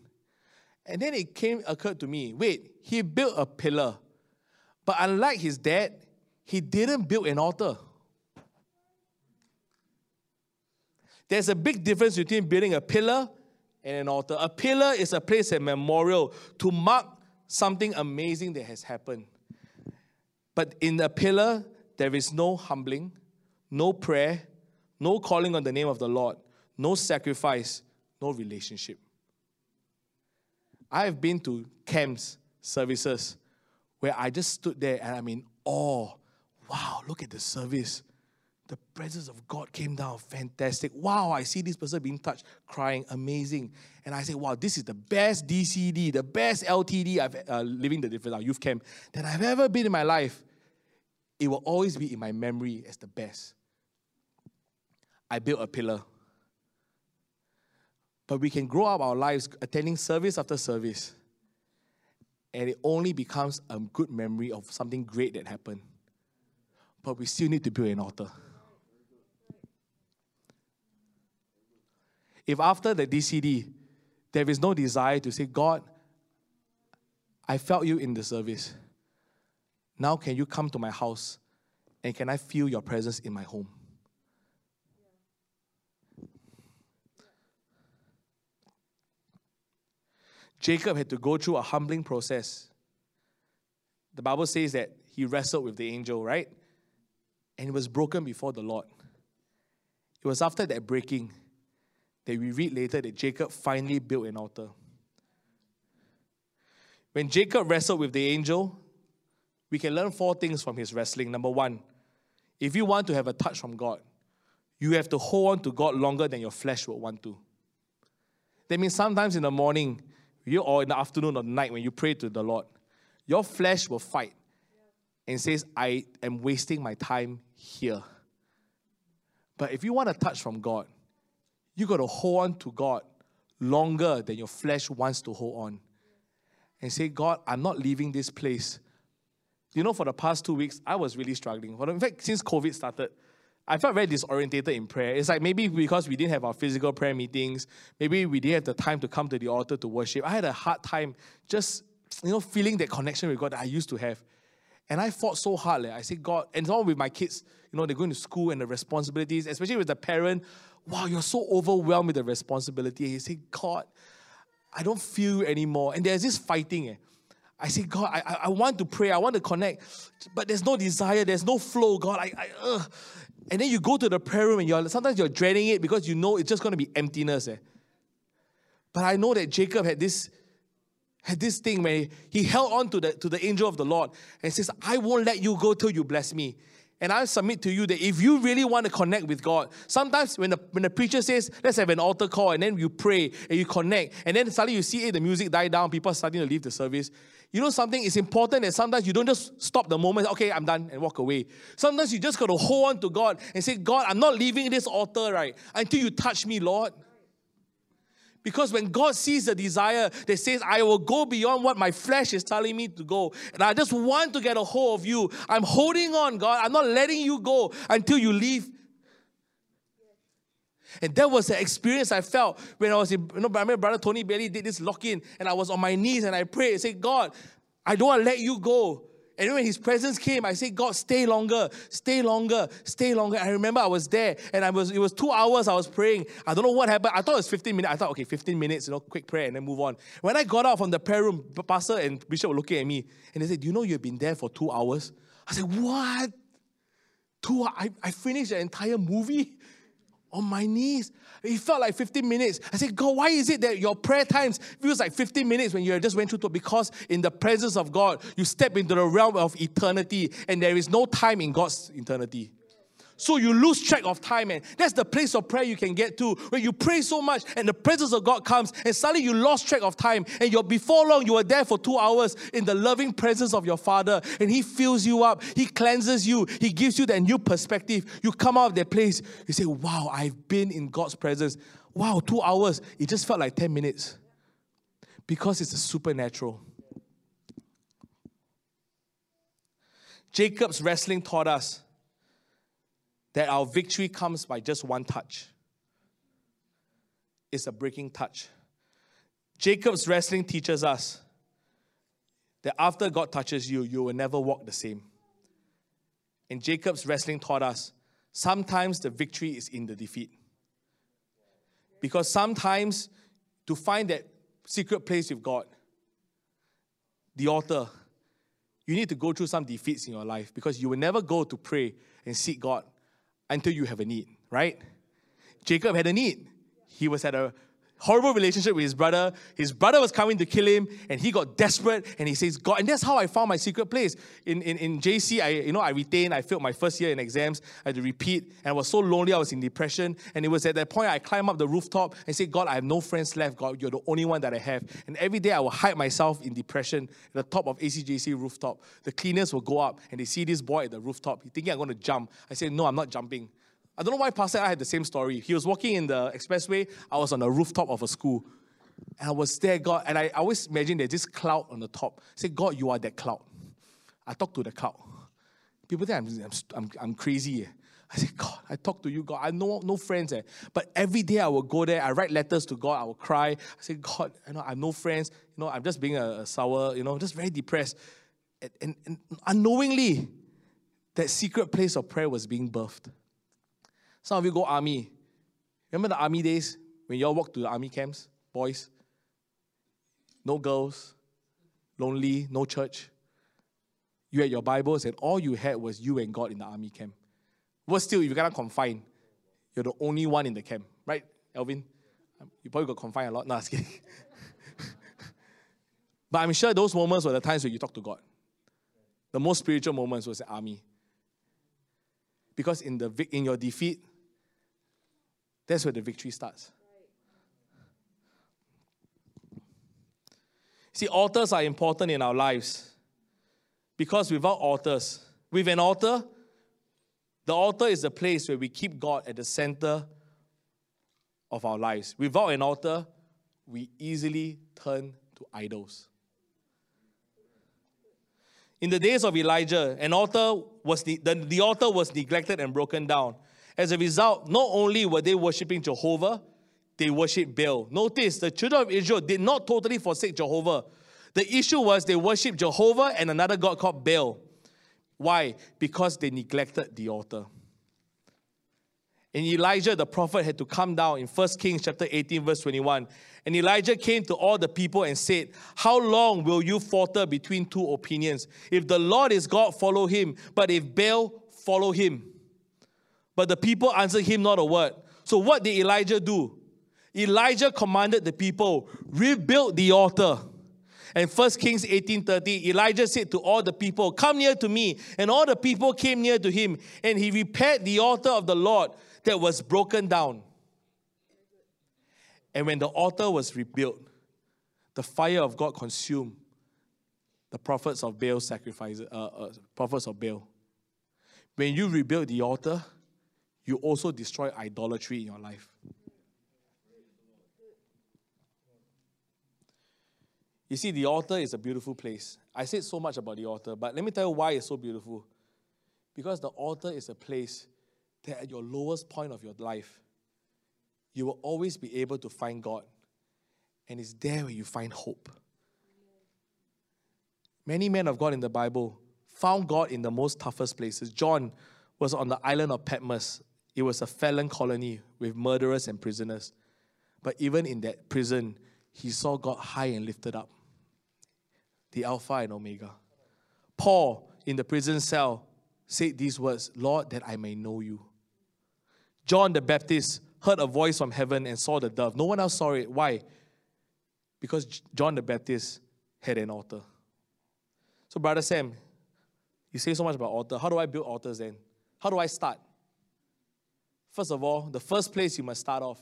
And then it came occurred to me, wait, he built a pillar. But unlike his dad, he didn't build an altar. There's a big difference between building a pillar and an altar. A pillar is a place, a memorial to mark something amazing that has happened. But in a pillar, there is no humbling, no prayer, no calling on the name of the Lord, no sacrifice, no relationship. I have been to camps, services, where I just stood there and I'm in awe. Wow, look at the service. The presence of God came down. Fantastic. Wow, I see this person being touched, crying. Amazing. And I say, wow, this is the best DCD, the best LTD I've uh, living the difference, our youth camp that I've ever been in my life. It will always be in my memory as the best. I built a pillar. But we can grow up our lives attending service after service, and it only becomes a good memory of something great that happened. But we still need to build an altar. If after the DCD, there is no desire to say, God, I felt you in the service. Now, can you come to my house and can I feel your presence in my home? Jacob had to go through a humbling process. The Bible says that he wrestled with the angel, right? And he was broken before the Lord. It was after that breaking that we read later that Jacob finally built an altar. When Jacob wrestled with the angel, we can learn four things from his wrestling. Number one, if you want to have a touch from God, you have to hold on to God longer than your flesh would want to. That means sometimes in the morning, you or in the afternoon or night when you pray to the Lord, your flesh will fight and says, I am wasting my time here. But if you want a touch from God, you got to hold on to God longer than your flesh wants to hold on. And say, God, I'm not leaving this place. You know, for the past two weeks, I was really struggling. In fact, since COVID started, I felt very disorientated in prayer. It's like maybe because we didn't have our physical prayer meetings, maybe we didn't have the time to come to the altar to worship. I had a hard time just, you know, feeling that connection with God that I used to have. And I fought so hard. Like, I said, God, and all with my kids, you know, they're going to school and the responsibilities, especially with the parent. Wow, you're so overwhelmed with the responsibility. He said, God, I don't feel anymore. And there's this fighting. Eh. I say, God, I, I want to pray, I want to connect, but there's no desire, there's no flow, God. I, I. And then you go to the prayer room and you're sometimes you're dreading it because you know it's just going to be emptiness. Eh. But I know that Jacob had this had this thing where he held on to the, to the angel of the Lord and says, I won't let you go till you bless me. And I submit to you that if you really want to connect with God, sometimes when the, when the preacher says, let's have an altar call, and then you pray and you connect, and then suddenly you see hey, the music die down, people starting to leave the service. You know something? It's important that sometimes you don't just stop the moment, okay, I'm done, and walk away. Sometimes you just got to hold on to God and say, God, I'm not leaving this altar, right, until you touch me, Lord. Because when God sees the desire that says, I will go beyond what my flesh is telling me to go, and I just want to get a hold of you, I'm holding on, God. I'm not letting you go until you leave. And that was the experience I felt when I was in, you know, Brother Tony Bailey did this lock in, and I was on my knees and I prayed and said, God, I don't want to let you go And when his presence came, I said, God, stay longer, stay longer, stay longer. I remember I was there and I was, it was two hours I was praying. I don't know what happened. I thought it was 15 minutes. I thought, okay, 15 minutes, you know, quick prayer and then move on. When I got out from the prayer room, Pastor and Bishop were looking at me and they said, Do you know you've been there for two hours? I said, What? Two I, I finished the entire movie on my knees. It felt like 15 minutes. I said, God, why is it that your prayer times feels like 15 minutes when you just went through to? Because in the presence of God, you step into the realm of eternity, and there is no time in God's eternity. So you lose track of time, and that's the place of prayer you can get to, where you pray so much and the presence of God comes, and suddenly you lost track of time, and you're before long you were there for two hours in the loving presence of your Father, and He fills you up, He cleanses you, He gives you that new perspective. You come out of that place, you say, "Wow, I've been in God's presence." Wow, two hours. It just felt like ten minutes, because it's a supernatural. Jacob's wrestling taught us that our victory comes by just one touch. It's a breaking touch. Jacob's wrestling teaches us that after God touches you, you will never walk the same. And Jacob's wrestling taught us sometimes the victory is in the defeat. Because sometimes to find that secret place with God, the altar, you need to go through some defeats in your life because you will never go to pray and seek God until you have a need, right? Jacob had a need. He was at a horrible relationship with his brother. His brother was coming to kill him, and he got desperate, and he says, God, and that's how I found my secret place. In, in, in JC, I, you know, I retained, I failed my first year in exams, I had to repeat, and I was so lonely, I was in depression, and it was at that point I climbed up the rooftop and said, God, I have no friends left, God, you're the only one that I have. And every day I will hide myself in depression at the top of ACJC rooftop. The cleaners will go up, and they see this boy at the rooftop, thinking I'm going to jump. I said, no, I'm not jumping. I don't know why Pastor I had the same story. He was walking in the expressway. I was on the rooftop of a school. And I was there, God, and I always imagine there's this cloud on the top. Say, God, you are that cloud. I talk to the cloud. People think I'm, I'm, I'm crazy. Eh? I say, God, I talk to you, God. I know no friends. Eh? But every day I will go there. I write letters to God. I will cry. I say, God, you know, I have no friends. You know, I'm just being a, a sour, you know, just very depressed. And, and, and unknowingly, that secret place of prayer was being birthed. Some of you go army. Remember the army days when y'all walk to the army camps, boys? No girls, lonely, no church. You had your Bibles, and all you had was you and God in the army camp. But still, if you cannot confine, you're the only one in the camp, right, Elvin? You probably got confined a lot. No, I was kidding. [laughs] but I'm sure those moments were the times when you talked to God. The most spiritual moments was the army. Because in, the, in your defeat, that's where the victory starts. See, altars are important in our lives because without altars, with an altar, the altar is the place where we keep God at the center of our lives. Without an altar, we easily turn to idols. In the days of Elijah, an altar was the, the, the altar was neglected and broken down. As a result, not only were they worshiping Jehovah, they worshiped Baal. Notice the children of Israel did not totally forsake Jehovah. The issue was they worshiped Jehovah and another god called Baal. Why? Because they neglected the altar. And Elijah the prophet had to come down in 1 Kings chapter 18 verse 21. And Elijah came to all the people and said, "How long will you falter between two opinions? If the Lord is God, follow him, but if Baal, follow him." But the people answered him not a word. So what did Elijah do? Elijah commanded the people, rebuild the altar. And 1 Kings 18:30, Elijah said to all the people, Come near to me. And all the people came near to him, and he repaired the altar of the Lord that was broken down. And when the altar was rebuilt, the fire of God consumed the prophets of Baal sacrifices, uh, uh, prophets of Baal. When you rebuild the altar, you also destroy idolatry in your life. You see, the altar is a beautiful place. I said so much about the altar, but let me tell you why it's so beautiful. Because the altar is a place that at your lowest point of your life, you will always be able to find God. And it's there where you find hope. Many men of God in the Bible found God in the most toughest places. John was on the island of Patmos. It was a felon colony with murderers and prisoners. But even in that prison, he saw God high and lifted up, the Alpha and Omega. Paul, in the prison cell, said these words Lord, that I may know you. John the Baptist heard a voice from heaven and saw the dove. No one else saw it. Why? Because John the Baptist had an altar. So, Brother Sam, you say so much about altar. How do I build altars then? How do I start? First of all, the first place you must start off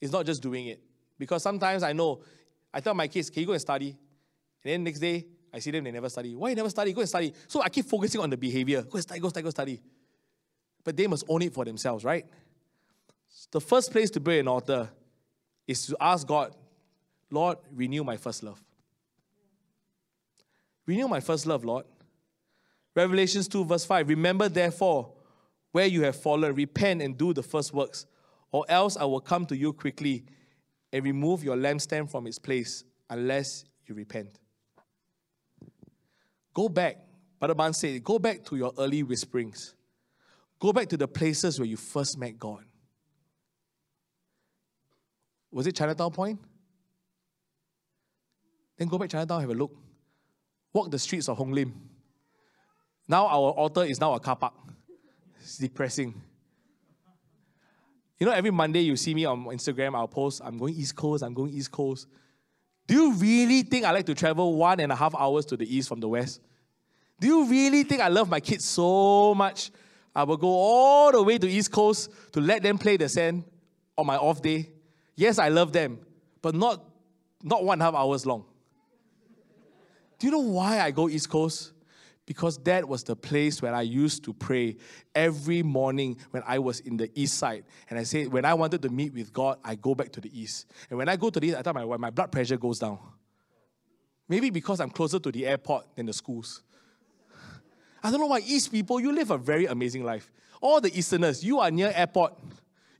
is not just doing it. Because sometimes I know, I tell my kids, can you go and study? And then next day, I see them, they never study. Why you never study? Go and study. So I keep focusing on the behavior. Go and study, go study, go study. But they must own it for themselves, right? The first place to build an altar is to ask God, Lord, renew my first love. Renew my first love, Lord. Revelations 2, verse 5. Remember, therefore, where you have fallen, repent and do the first works, or else I will come to you quickly and remove your lampstand from its place unless you repent. Go back. Brother Ban said, go back to your early whisperings. Go back to the places where you first met God. Was it Chinatown Point? Then go back to Chinatown, have a look. Walk the streets of Hong Lim. Now our altar is now a car park. It's depressing. You know, every Monday you see me on Instagram, I'll post, I'm going East Coast, I'm going East Coast. Do you really think I like to travel one and a half hours to the east from the west? Do you really think I love my kids so much? I will go all the way to East Coast to let them play the sand on my off day. Yes, I love them, but not, not one and a half hours long. Do you know why I go East Coast? Because that was the place where I used to pray every morning when I was in the east side. And I said, when I wanted to meet with God, I go back to the east. And when I go to the east, I thought my, my blood pressure goes down. Maybe because I'm closer to the airport than the schools. [laughs] I don't know why East people, you live a very amazing life. All the Easterners, you are near airport.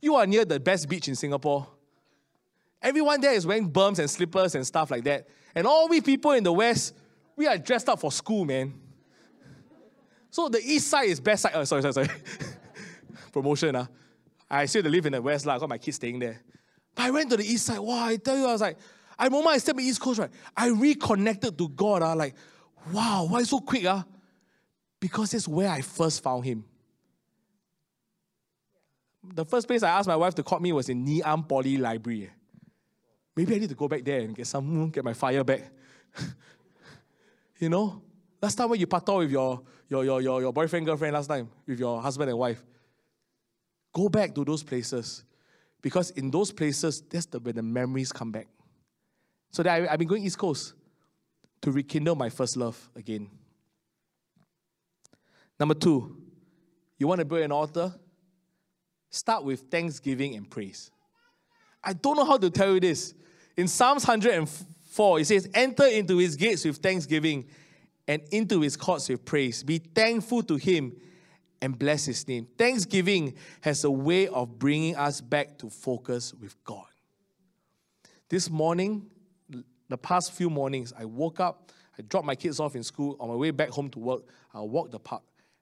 You are near the best beach in Singapore. Everyone there is wearing berms and slippers and stuff like that. And all we people in the West, we are dressed up for school, man. So the east side is best side. Oh, sorry, sorry, sorry. [laughs] Promotion, uh. I still live in the west, lah. Got my kids staying there. But I went to the east side. Wow, I tell you, I was like, I moment I stepped in East Coast, right? I reconnected to God. Uh, like, wow, why so quick? Uh? Because it's where I first found him. The first place I asked my wife to call me was in Ngee Poly Library. Maybe I need to go back there and get some, get my fire back. [laughs] you know? Last time when you part with your, your, your, your, your boyfriend, girlfriend, last time, with your husband and wife, go back to those places. Because in those places, that's the, when the memories come back. So that I, I've been going East Coast to rekindle my first love again. Number two, you want to build an altar? Start with thanksgiving and praise. I don't know how to tell you this. In Psalms 104, it says, Enter into his gates with thanksgiving and into his courts with praise. Be thankful to him and bless his name. Thanksgiving has a way of bringing us back to focus with God. This morning, the past few mornings, I woke up, I dropped my kids off in school. On my way back home to work, I walk the park.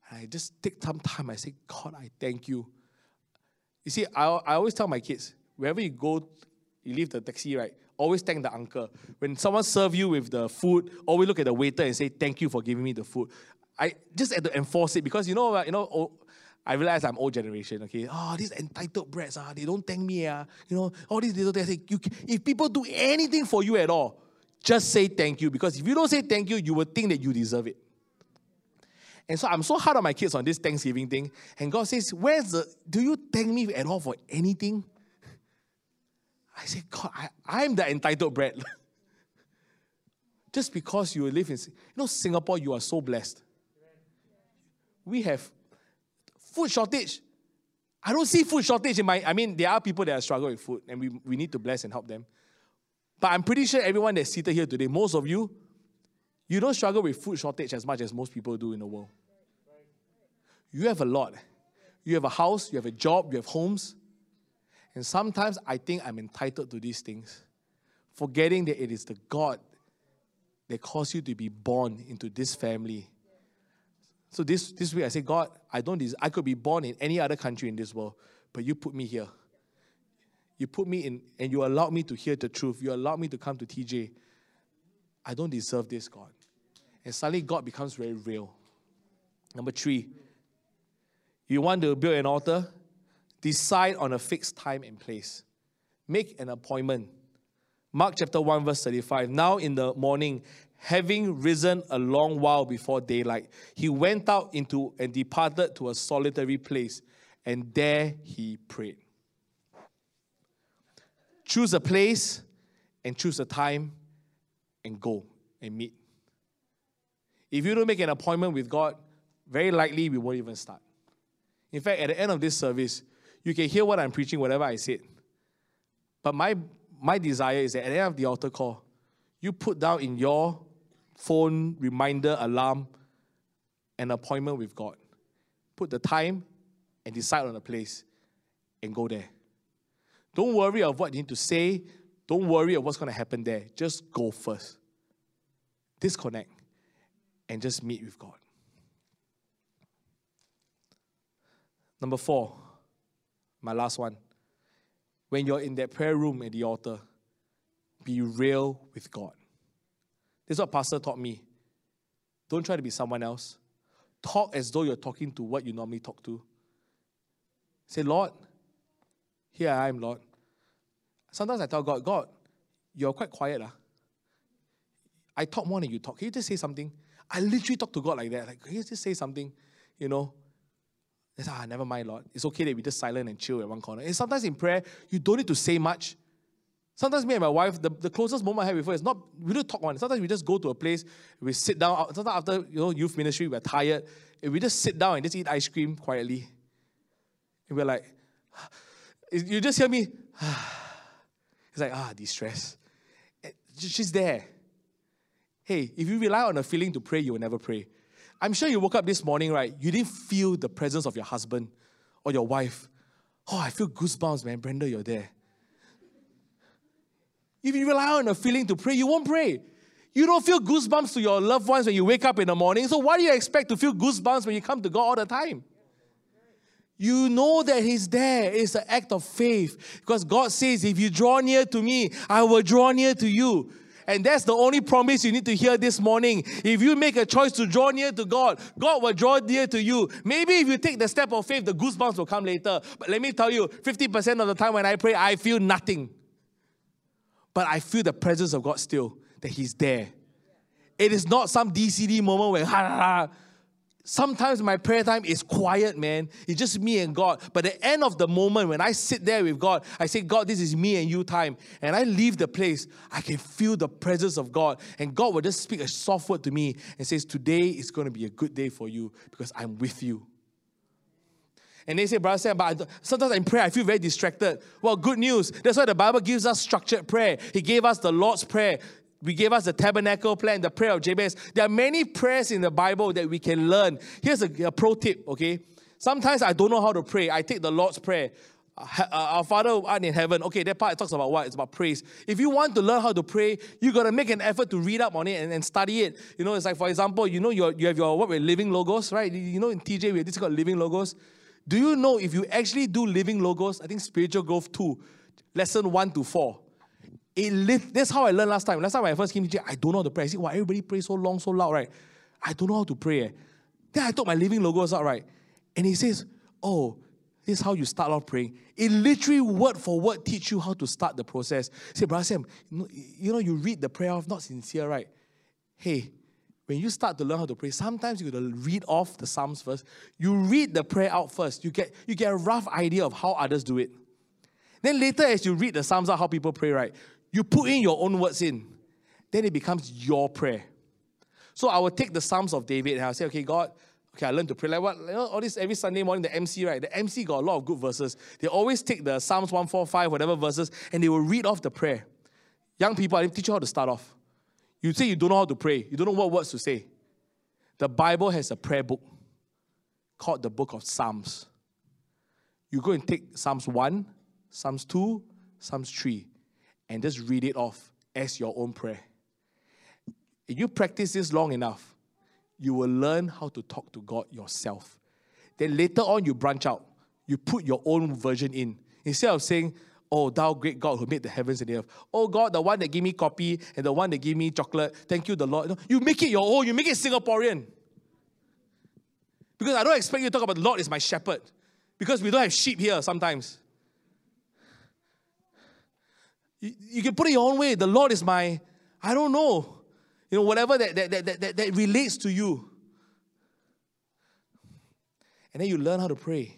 And I just take some time. I say, God, I thank you. You see, I, I always tell my kids, wherever you go, you leave the taxi, right? Always thank the uncle. When someone serve you with the food, always look at the waiter and say, thank you for giving me the food. I just had to enforce it because you know, you know, oh, I realize I'm old generation, okay? Oh, these entitled brats, ah, they don't thank me, ah. You know, all these little things. You, if people do anything for you at all, just say thank you because if you don't say thank you, you will think that you deserve it. And so I'm so hard on my kids on this Thanksgiving thing. And God says, Where's the, do you thank me at all for anything? I say, God, I, I'm the entitled brat. [laughs] Just because you live in, you know, Singapore, you are so blessed. We have food shortage. I don't see food shortage in my, I mean, there are people that are struggling with food and we, we need to bless and help them. But I'm pretty sure everyone that's seated here today, most of you, you don't struggle with food shortage as much as most people do in the world. You have a lot. You have a house, you have a job, you have homes. And sometimes I think I'm entitled to these things, forgetting that it is the God that caused you to be born into this family. So this, this week I say, God, I don't des- I could be born in any other country in this world, but you put me here. You put me in, and you allowed me to hear the truth. You allowed me to come to TJ. I don't deserve this, God. And suddenly God becomes very real. Number three, you want to build an altar? Decide on a fixed time and place. Make an appointment. Mark chapter 1, verse 35. Now in the morning, having risen a long while before daylight, he went out into and departed to a solitary place, and there he prayed. Choose a place and choose a time and go and meet. If you don't make an appointment with God, very likely we won't even start. In fact, at the end of this service, you can hear what I'm preaching, whatever I said. But my, my desire is that at the end of the altar call, you put down in your phone reminder alarm an appointment with God. Put the time and decide on a place and go there. Don't worry of what you need to say. Don't worry of what's going to happen there. Just go first. Disconnect and just meet with God. Number four, my last one. When you're in that prayer room at the altar, be real with God. This is what Pastor taught me. Don't try to be someone else. Talk as though you're talking to what you normally talk to. Say, Lord, here I am, Lord. Sometimes I tell God, God, you're quite quiet. Uh. I talk more than you talk. Can you just say something? I literally talk to God like that. Like, can you just say something? You know? Ah, never mind, Lord. It's okay that we just silent and chill at one corner. And sometimes in prayer, you don't need to say much. Sometimes me and my wife, the, the closest moment I have her is not, we don't talk one. Sometimes we just go to a place, we sit down. Sometimes after, you know, youth ministry, we're tired. And we just sit down and just eat ice cream quietly. And we're like, [sighs] you just hear me, [sighs] it's like, ah, distress. She's there. Hey, if you rely on a feeling to pray, you will never pray. I'm sure you woke up this morning, right? You didn't feel the presence of your husband or your wife. Oh, I feel goosebumps, man. Brenda, you're there. If you rely on a feeling to pray, you won't pray. You don't feel goosebumps to your loved ones when you wake up in the morning. So why do you expect to feel goosebumps when you come to God all the time? You know that He's there. It's an act of faith. Because God says, if you draw near to me, I will draw near to you. And that's the only promise you need to hear this morning. If you make a choice to draw near to God, God will draw near to you. Maybe if you take the step of faith, the goosebumps will come later. But let me tell you, 50% of the time when I pray, I feel nothing. But I feel the presence of God still, that He's there. It is not some DCD moment where, [laughs] ha, ha, ha Sometimes my prayer time is quiet, man. It's just me and God. But the end of the moment, when I sit there with God, I say, God, this is me and you time. And I leave the place, I can feel the presence of God. And God will just speak a soft word to me and says, Today is going to be a good day for you because I'm with you. And they say, Brother Sam, but sometimes in prayer I feel very distracted. Well, good news. That's why the Bible gives us structured prayer. He gave us the Lord's Prayer we gave us the tabernacle plan, the prayer of Jabez. There are many prayers in the Bible that we can learn. Here's a, a pro tip, okay? Sometimes I don't know how to pray. I take the Lord's Prayer. Uh, our Father who art in heaven. Okay, that part talks about what? It's about praise. If you want to learn how to pray, you got to make an effort to read up on it and, and study it. You know, it's like, for example, you know, you you have your what we're living logos, right? You know, in TJ, we have this called living logos. Do you know if you actually do living logos, I think spiritual growth 2, lesson 1 to 4, it live, that's how I learned last time. Last time I first came to church, I don't know how to pray. I said, why everybody pray so long, so loud, right? I don't know how to pray. Eh. Then I took my living logos out, right? And he says, oh, this is how you start off praying. It literally word for word teach you how to start the process. Say, Brother Sam, you know, you know, you read the prayer off, not sincere, right? Hey, when you start to learn how to pray, sometimes you gotta read off the Psalms first. You read the prayer out first. You get you get a rough idea of how others do it. Then later, as you read the Psalms out, how people pray, right? You put in your own words in, then it becomes your prayer. So I will take the Psalms of David and I'll say, okay, God, okay, I learned to pray. Like what, you know, all this every Sunday morning, the MC, right? The MC got a lot of good verses. They always take the Psalms 145, whatever verses, and they will read off the prayer. Young people, I teach you how to start off. You say you don't know how to pray, you don't know what words to say. The Bible has a prayer book called the Book of Psalms. You go and take Psalms 1, Psalms 2, Psalms 3 and just read it off as your own prayer. If you practice this long enough, you will learn how to talk to God yourself. Then later on, you branch out. You put your own version in. Instead of saying, Oh, thou great God who made the heavens and the earth. Oh God, the one that gave me coffee and the one that gave me chocolate. Thank you, the Lord. You make it your own. You make it Singaporean. Because I don't expect you to talk about the Lord is my shepherd. Because we don't have sheep here sometimes. You, you can put it your own way. The Lord is my, I don't know. You know, whatever that, that, that, that, that relates to you. And then you learn how to pray.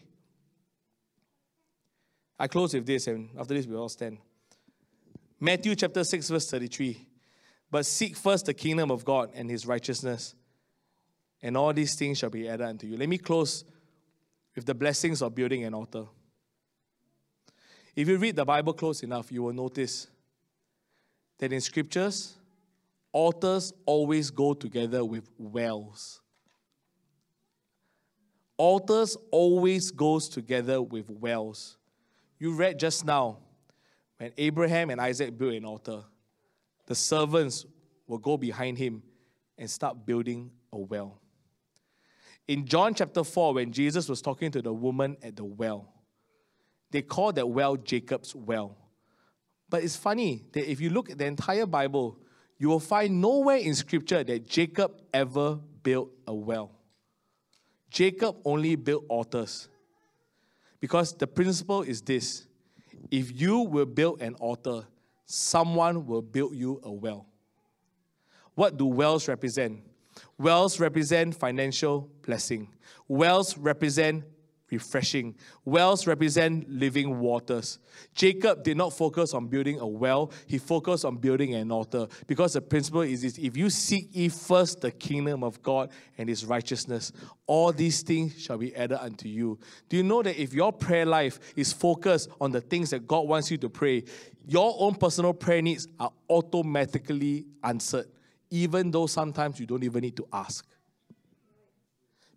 I close with this, and after this, we all stand. Matthew chapter 6, verse 33. But seek first the kingdom of God and his righteousness, and all these things shall be added unto you. Let me close with the blessings of building an altar. If you read the Bible close enough, you will notice that in scriptures, altars always go together with wells. Altars always goes together with wells. You read just now when Abraham and Isaac built an altar, the servants will go behind him and start building a well. In John chapter 4, when Jesus was talking to the woman at the well, they call that well Jacob's well. But it's funny that if you look at the entire Bible, you will find nowhere in scripture that Jacob ever built a well. Jacob only built altars. Because the principle is this if you will build an altar, someone will build you a well. What do wells represent? Wells represent financial blessing. Wells represent refreshing. Wells represent living waters. Jacob did not focus on building a well, he focused on building an altar because the principle is this if you seek ye first the kingdom of God and his righteousness, all these things shall be added unto you. Do you know that if your prayer life is focused on the things that God wants you to pray, your own personal prayer needs are automatically answered, even though sometimes you don't even need to ask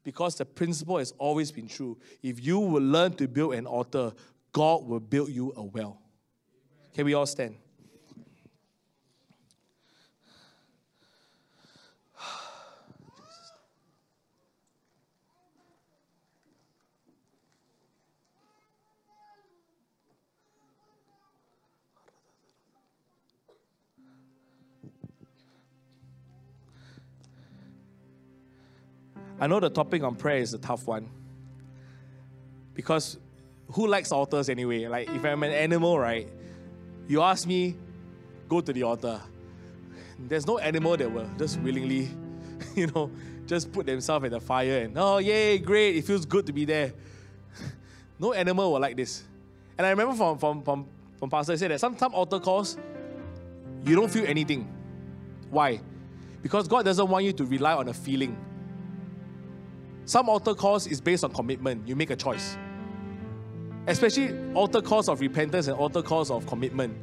because the principle has always been true. If you will learn to build an altar, God will build you a well. Can we all stand? I know the topic on prayer is a tough one. Because who likes altars anyway? Like, if I'm an animal, right? You ask me, go to the altar. There's no animal that will just willingly, [laughs] you know, just put themselves at the fire and, oh, yay, great, it feels good to be there. [laughs] no animal will like this. And I remember from, from, from, from Pastor said that sometimes some altar calls, you don't feel anything. Why? Because God doesn't want you to rely on a feeling. Some altar calls is based on commitment. You make a choice. Especially altar calls of repentance and altar calls of commitment.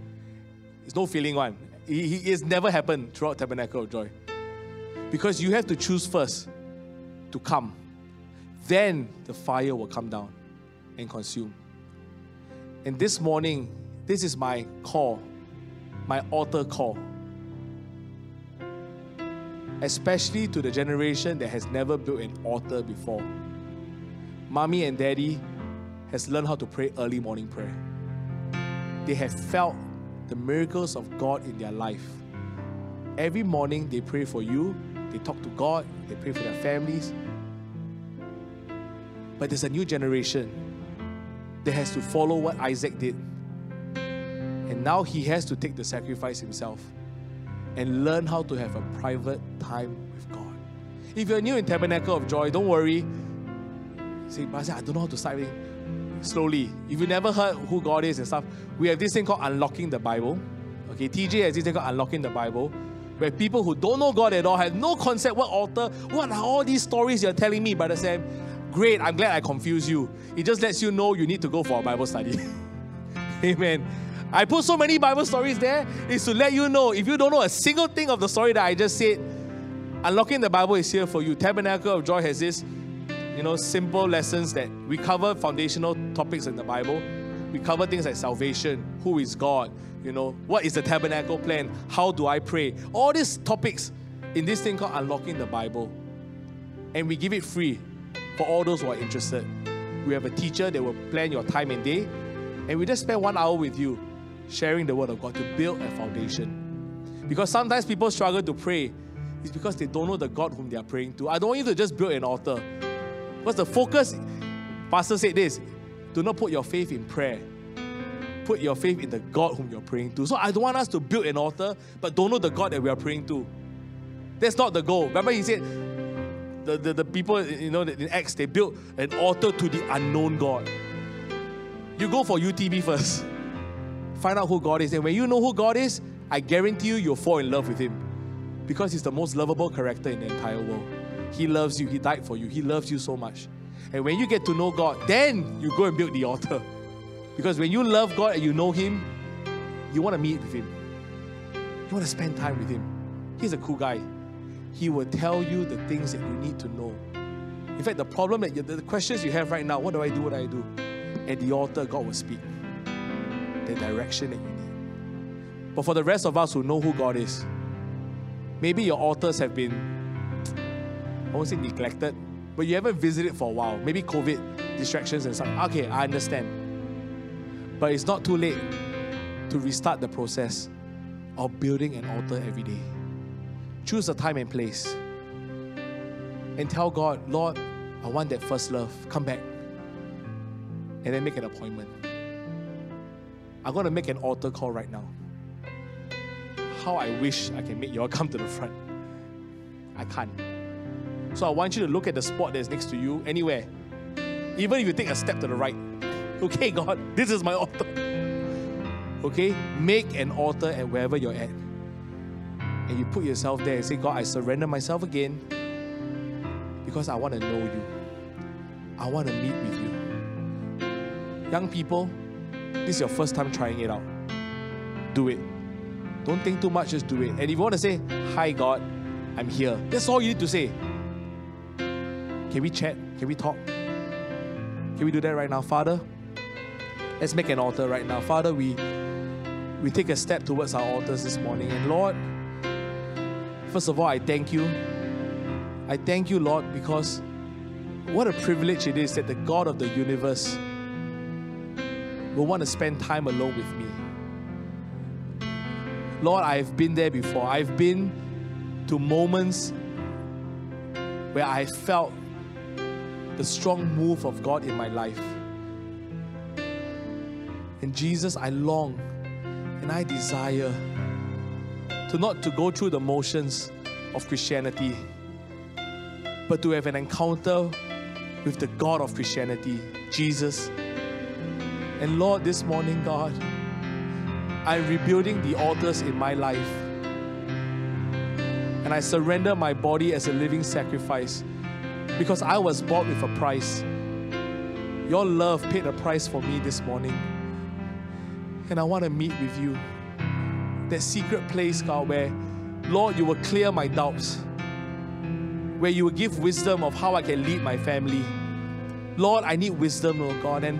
It's no feeling one. It, it's never happened throughout Tabernacle of Joy. Because you have to choose first to come. Then the fire will come down and consume. And this morning, this is my call, my altar call especially to the generation that has never built an altar before. Mommy and daddy has learned how to pray early morning prayer. They have felt the miracles of God in their life. Every morning they pray for you, they talk to God, they pray for their families. But there's a new generation that has to follow what Isaac did. And now he has to take the sacrifice himself and learn how to have a private time with God. If you're new in Tabernacle of Joy, don't worry. Say, Pastor, I don't know how to start it. Slowly. If you never heard who God is and stuff, we have this thing called Unlocking the Bible. Okay, TJ has this thing called Unlocking the Bible, where people who don't know God at all have no concept what altar, what are all these stories you're telling me, Brother Sam? Great, I'm glad I confused you. It just lets you know you need to go for a Bible study. [laughs] Amen. I put so many Bible stories there is to let you know if you don't know a single thing of the story that I just said, unlocking the Bible is here for you. Tabernacle of Joy has this, you know, simple lessons that we cover foundational topics in the Bible. We cover things like salvation, who is God, you know, what is the tabernacle plan, how do I pray, all these topics in this thing called unlocking the Bible. And we give it free for all those who are interested. We have a teacher that will plan your time and day, and we just spend one hour with you sharing the Word of God to build a foundation. Because sometimes people struggle to pray, it's because they don't know the God whom they are praying to. I don't want you to just build an altar. Because the focus, Pastor said this do not put your faith in prayer. Put your faith in the God whom you're praying to. So I don't want us to build an altar, but don't know the God that we are praying to. That's not the goal. Remember, he said, the, the, the people, you know, in Acts, they built an altar to the unknown God. You go for UTB first. [laughs] Find out who God is. And when you know who God is, I guarantee you, you'll fall in love with Him. Because He's the most lovable character in the entire world. He loves you. He died for you. He loves you so much. And when you get to know God, then you go and build the altar. Because when you love God and you know Him, you want to meet with Him. You want to spend time with Him. He's a cool guy. He will tell you the things that you need to know. In fact, the problem that you, the questions you have right now, what do I do? What do I do? At the altar, God will speak the direction that you need. But for the rest of us who know who God is, maybe your altars have been, I won't say neglected, but you haven't visited for a while. Maybe COVID, distractions and stuff. Okay, I understand. But it's not too late to restart the process of building an altar every day. Choose a time and place. And tell God, Lord, I want that first love. Come back. And then make an appointment. I'm going to make an altar call right now. How I wish I can make you all [laughs] come to the front. I can't. So I want you to look at the spot that's next to you, anywhere. Even if you take a step to the right. [laughs] Okay, God, this is my altar. [laughs] Okay? Make an altar at wherever you're at. And you put yourself there and say, God, I surrender myself again because I want to know you. I want to meet with you. Young people, this is your first time trying it out. Do it. Don't think too much, just do it. And if you want to say, Hi, God, I'm here, that's all you need to say. Can we chat? Can we talk? Can we do that right now? Father, let's make an altar right now. Father, we, we take a step towards our altars this morning. And Lord, first of all, I thank you. I thank you, Lord, because what a privilege it is that the God of the universe will want to spend time alone with me. Lord, I've been there before. I've been to moments where I felt the strong move of God in my life. And Jesus, I long and I desire to not to go through the motions of Christianity, but to have an encounter with the God of Christianity, Jesus and Lord, this morning, God, I'm rebuilding the altars in my life. And I surrender my body as a living sacrifice because I was bought with a price. Your love paid a price for me this morning. And I want to meet with you. That secret place, God, where, Lord, you will clear my doubts, where you will give wisdom of how I can lead my family. Lord, I need wisdom, oh God. And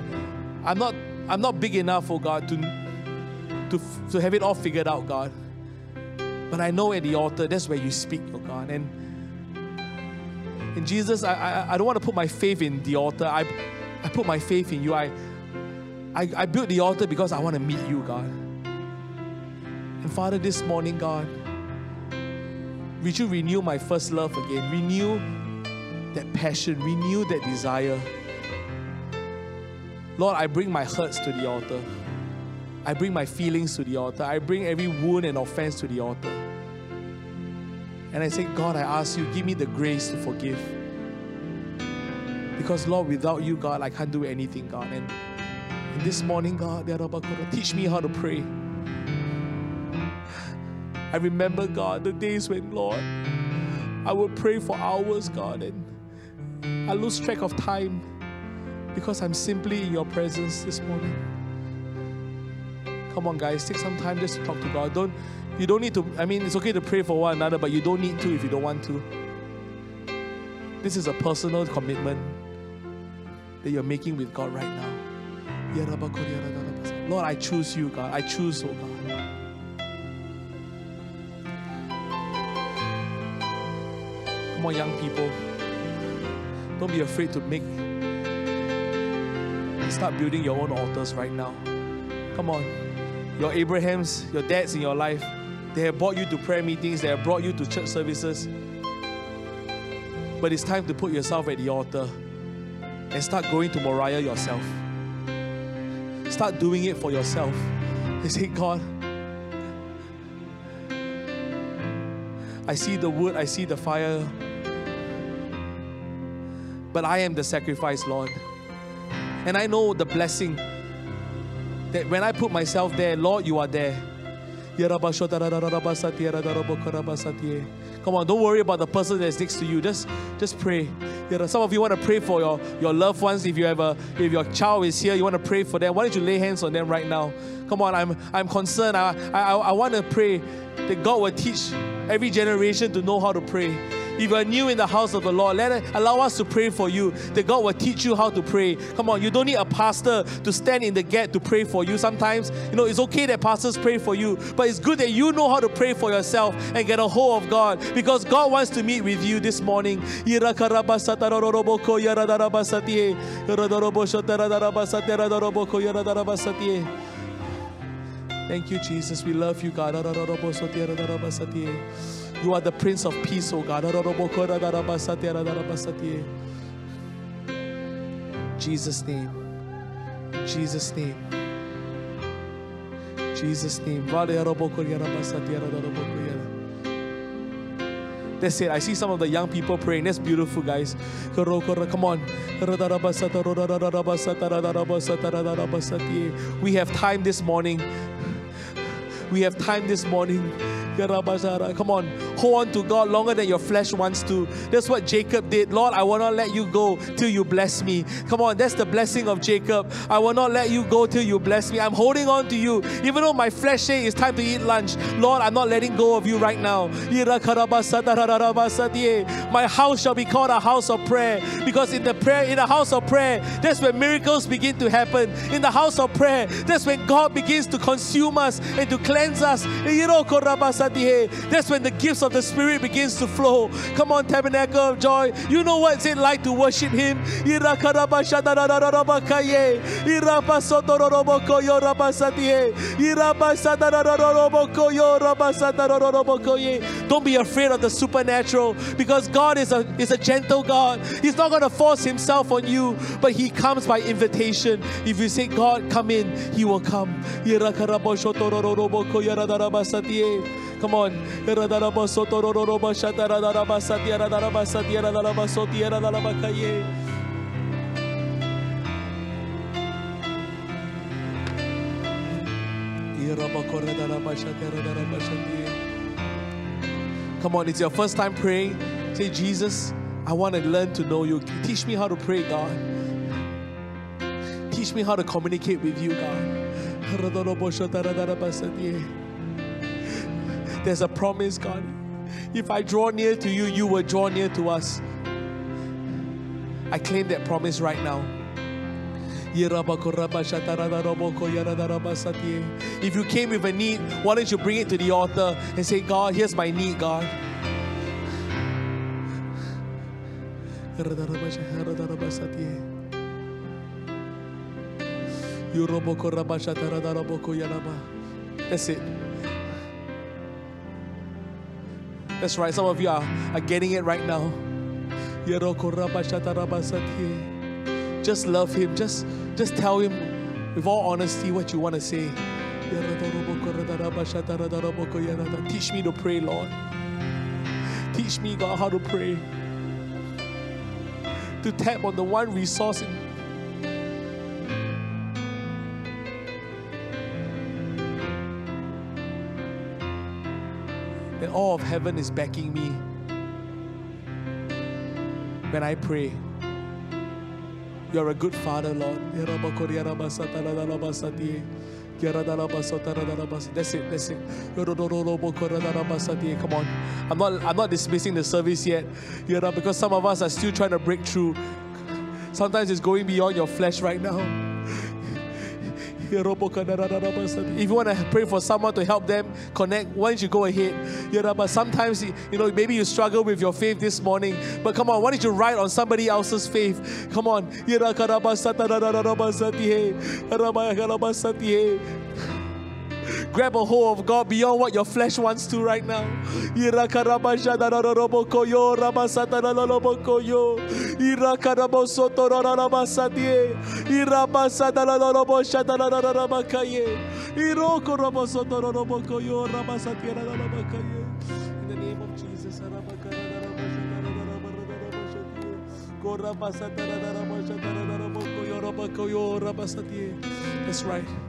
I'm not I'm not big enough, oh God, to, to, to have it all figured out, God. But I know at the altar, that's where you speak, oh God. And in Jesus, I, I, I don't want to put my faith in the altar. I, I put my faith in you. I, I, I built the altar because I want to meet you, God. And Father, this morning, God, would you renew my first love again? Renew that passion, renew that desire Lord, I bring my hurts to the altar. I bring my feelings to the altar. I bring every wound and offense to the altar. And I say, God, I ask you, give me the grace to forgive. Because, Lord, without you, God, I can't do anything, God. And, this morning, God, teach me how to pray. I remember, God, the days when, Lord, I would pray for hours, God, and I lose track of time because I'm simply in your presence this morning. Come on, guys, take some time just to talk to God. Don't you don't need to, I mean, it's okay to pray for one another, but you don't need to if you don't want to. This is a personal commitment that you're making with God right now. Lord, I choose you, God. I choose, oh God. Come on, young people. Don't be afraid to make start building your own altars right now. Come on. Your Abrahams, your dads in your life, they have brought you to prayer meetings, they have brought you to church services. But it's time to put yourself at the altar and start going to Moriah yourself. Start doing it for yourself. [laughs] And say, God, I see the wood, I see the fire, but I am the sacrifice, Lord. And I know the blessing that when I put myself there, Lord, you are there. Come on, don't worry about the person that's next to you. Just, just pray. Some of you want to pray for your, your loved ones. If you have a, if your child is here, you want to pray for them. Why don't you lay hands on them right now? Come on, I'm, I'm concerned. I, I, I want to pray that God will teach every generation to know how to pray. If you are new in the house of the Lord, let it, allow us to pray for you. That God will teach you how to pray. Come on, you don't need a pastor to stand in the gap to pray for you. Sometimes, you know, it's okay that pastors pray for you, but it's good that you know how to pray for yourself and get a hold of God because God wants to meet with you this morning. Thank you, Jesus. We love you, God. You are the Prince of Peace, oh God. Jesus' name. Jesus' name. Jesus' name. That's it. I see some of the young people praying. That's beautiful, guys. Come on. We have time this morning. We have time this morning Come on, hold on to God longer than your flesh wants to. That's what Jacob did. Lord, I will not let you go till you bless me. Come on, that's the blessing of Jacob. I will not let you go till you bless me. I'm holding on to you. Even though my flesh says it's time to eat lunch, Lord, I'm not letting go of you right now. My house shall be called a house of prayer because in the prayer, in the house of prayer, that's when miracles begin to happen. In the house of prayer, that's when God begins to consume us and to cleanse us. That's when the gifts of the Spirit begins to flow. Come on, Tabernacle of Joy. You know what it's like to worship Him. Don't be afraid of the supernatural because God is a, is a gentle God. He's not going to force Himself on you, but He comes by invitation. If you say, God, come in, He will come. Come on. Come on, it's your first time praying. Say, Jesus, I want to learn to know you. Teach me how to pray, God. Teach me how to communicate with you, God. There's a promise, God. If I draw near to you, you will draw near to us. I claim that promise right now. If you came with a need, why don't you bring it to the altar and say, God, here's my need, God. That's it. That's right, some of you are, are getting it right now. Just love Him. Just, just tell Him with all honesty what you want to say. Teach me to pray, Lord. Teach me, God, how to pray. To tap on the one resource in all of heaven is backing me when I pray. You're a good father, Lord. That's it, that's it. Come on. I'm not I'm not dismissing the service yet. Because some of us are still trying to break through. Sometimes it's going beyond your flesh right now. If you want to pray for someone to help them connect, why don't you go ahead? But sometimes, you know, maybe you struggle with your faith this morning. But come on, why don't you write on somebody else's faith? Come on. Grab a hold of God beyond what your flesh wants to right now. In the name of Jesus. That's right.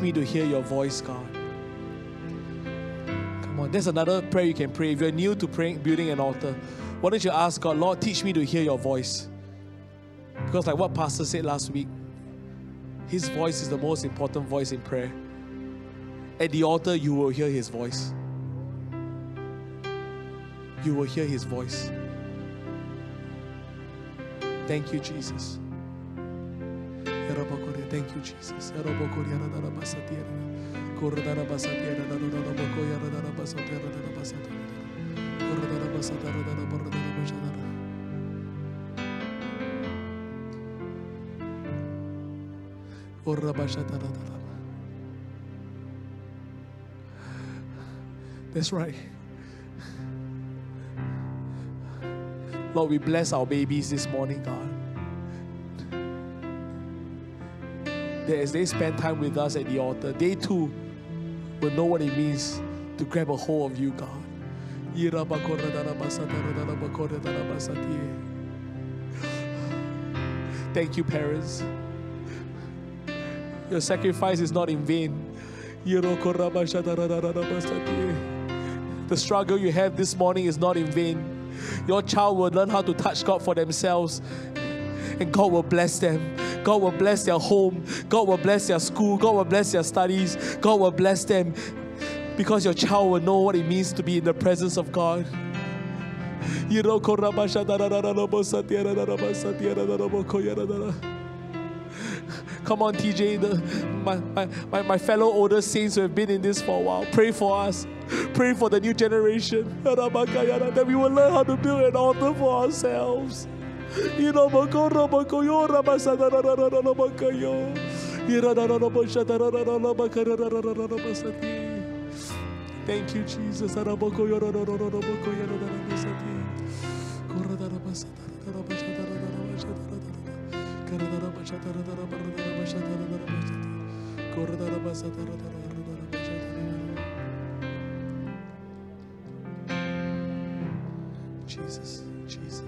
Me to hear your voice, God. Come on, there's another prayer you can pray. If you're new to praying, building an altar, why don't you ask God, Lord, teach me to hear your voice? Because, like what Pastor said last week, his voice is the most important voice in prayer. At the altar, you will hear his voice. You will hear his voice. Thank you, Jesus. Thank you, Jesus. That's right. Lord, we bless our babies this morning, God. That as they spend time with us at the altar, they too will know what it means to grab a hold of you, God. Thank you, parents. Your sacrifice is not in vain. The struggle you have this morning is not in vain. Your child will learn how to touch God for themselves, and God will bless them. God will bless their home. God will bless their school. God will bless their studies. God will bless them because your child will know what it means to be in the presence of God. Come on, TJ, the, my, my, my, fellow older saints who have been in this for a while, pray for us. Pray for the new generation that we will learn how to build an altar for ourselves. Thank you, Jesus. Jesus, Jesus.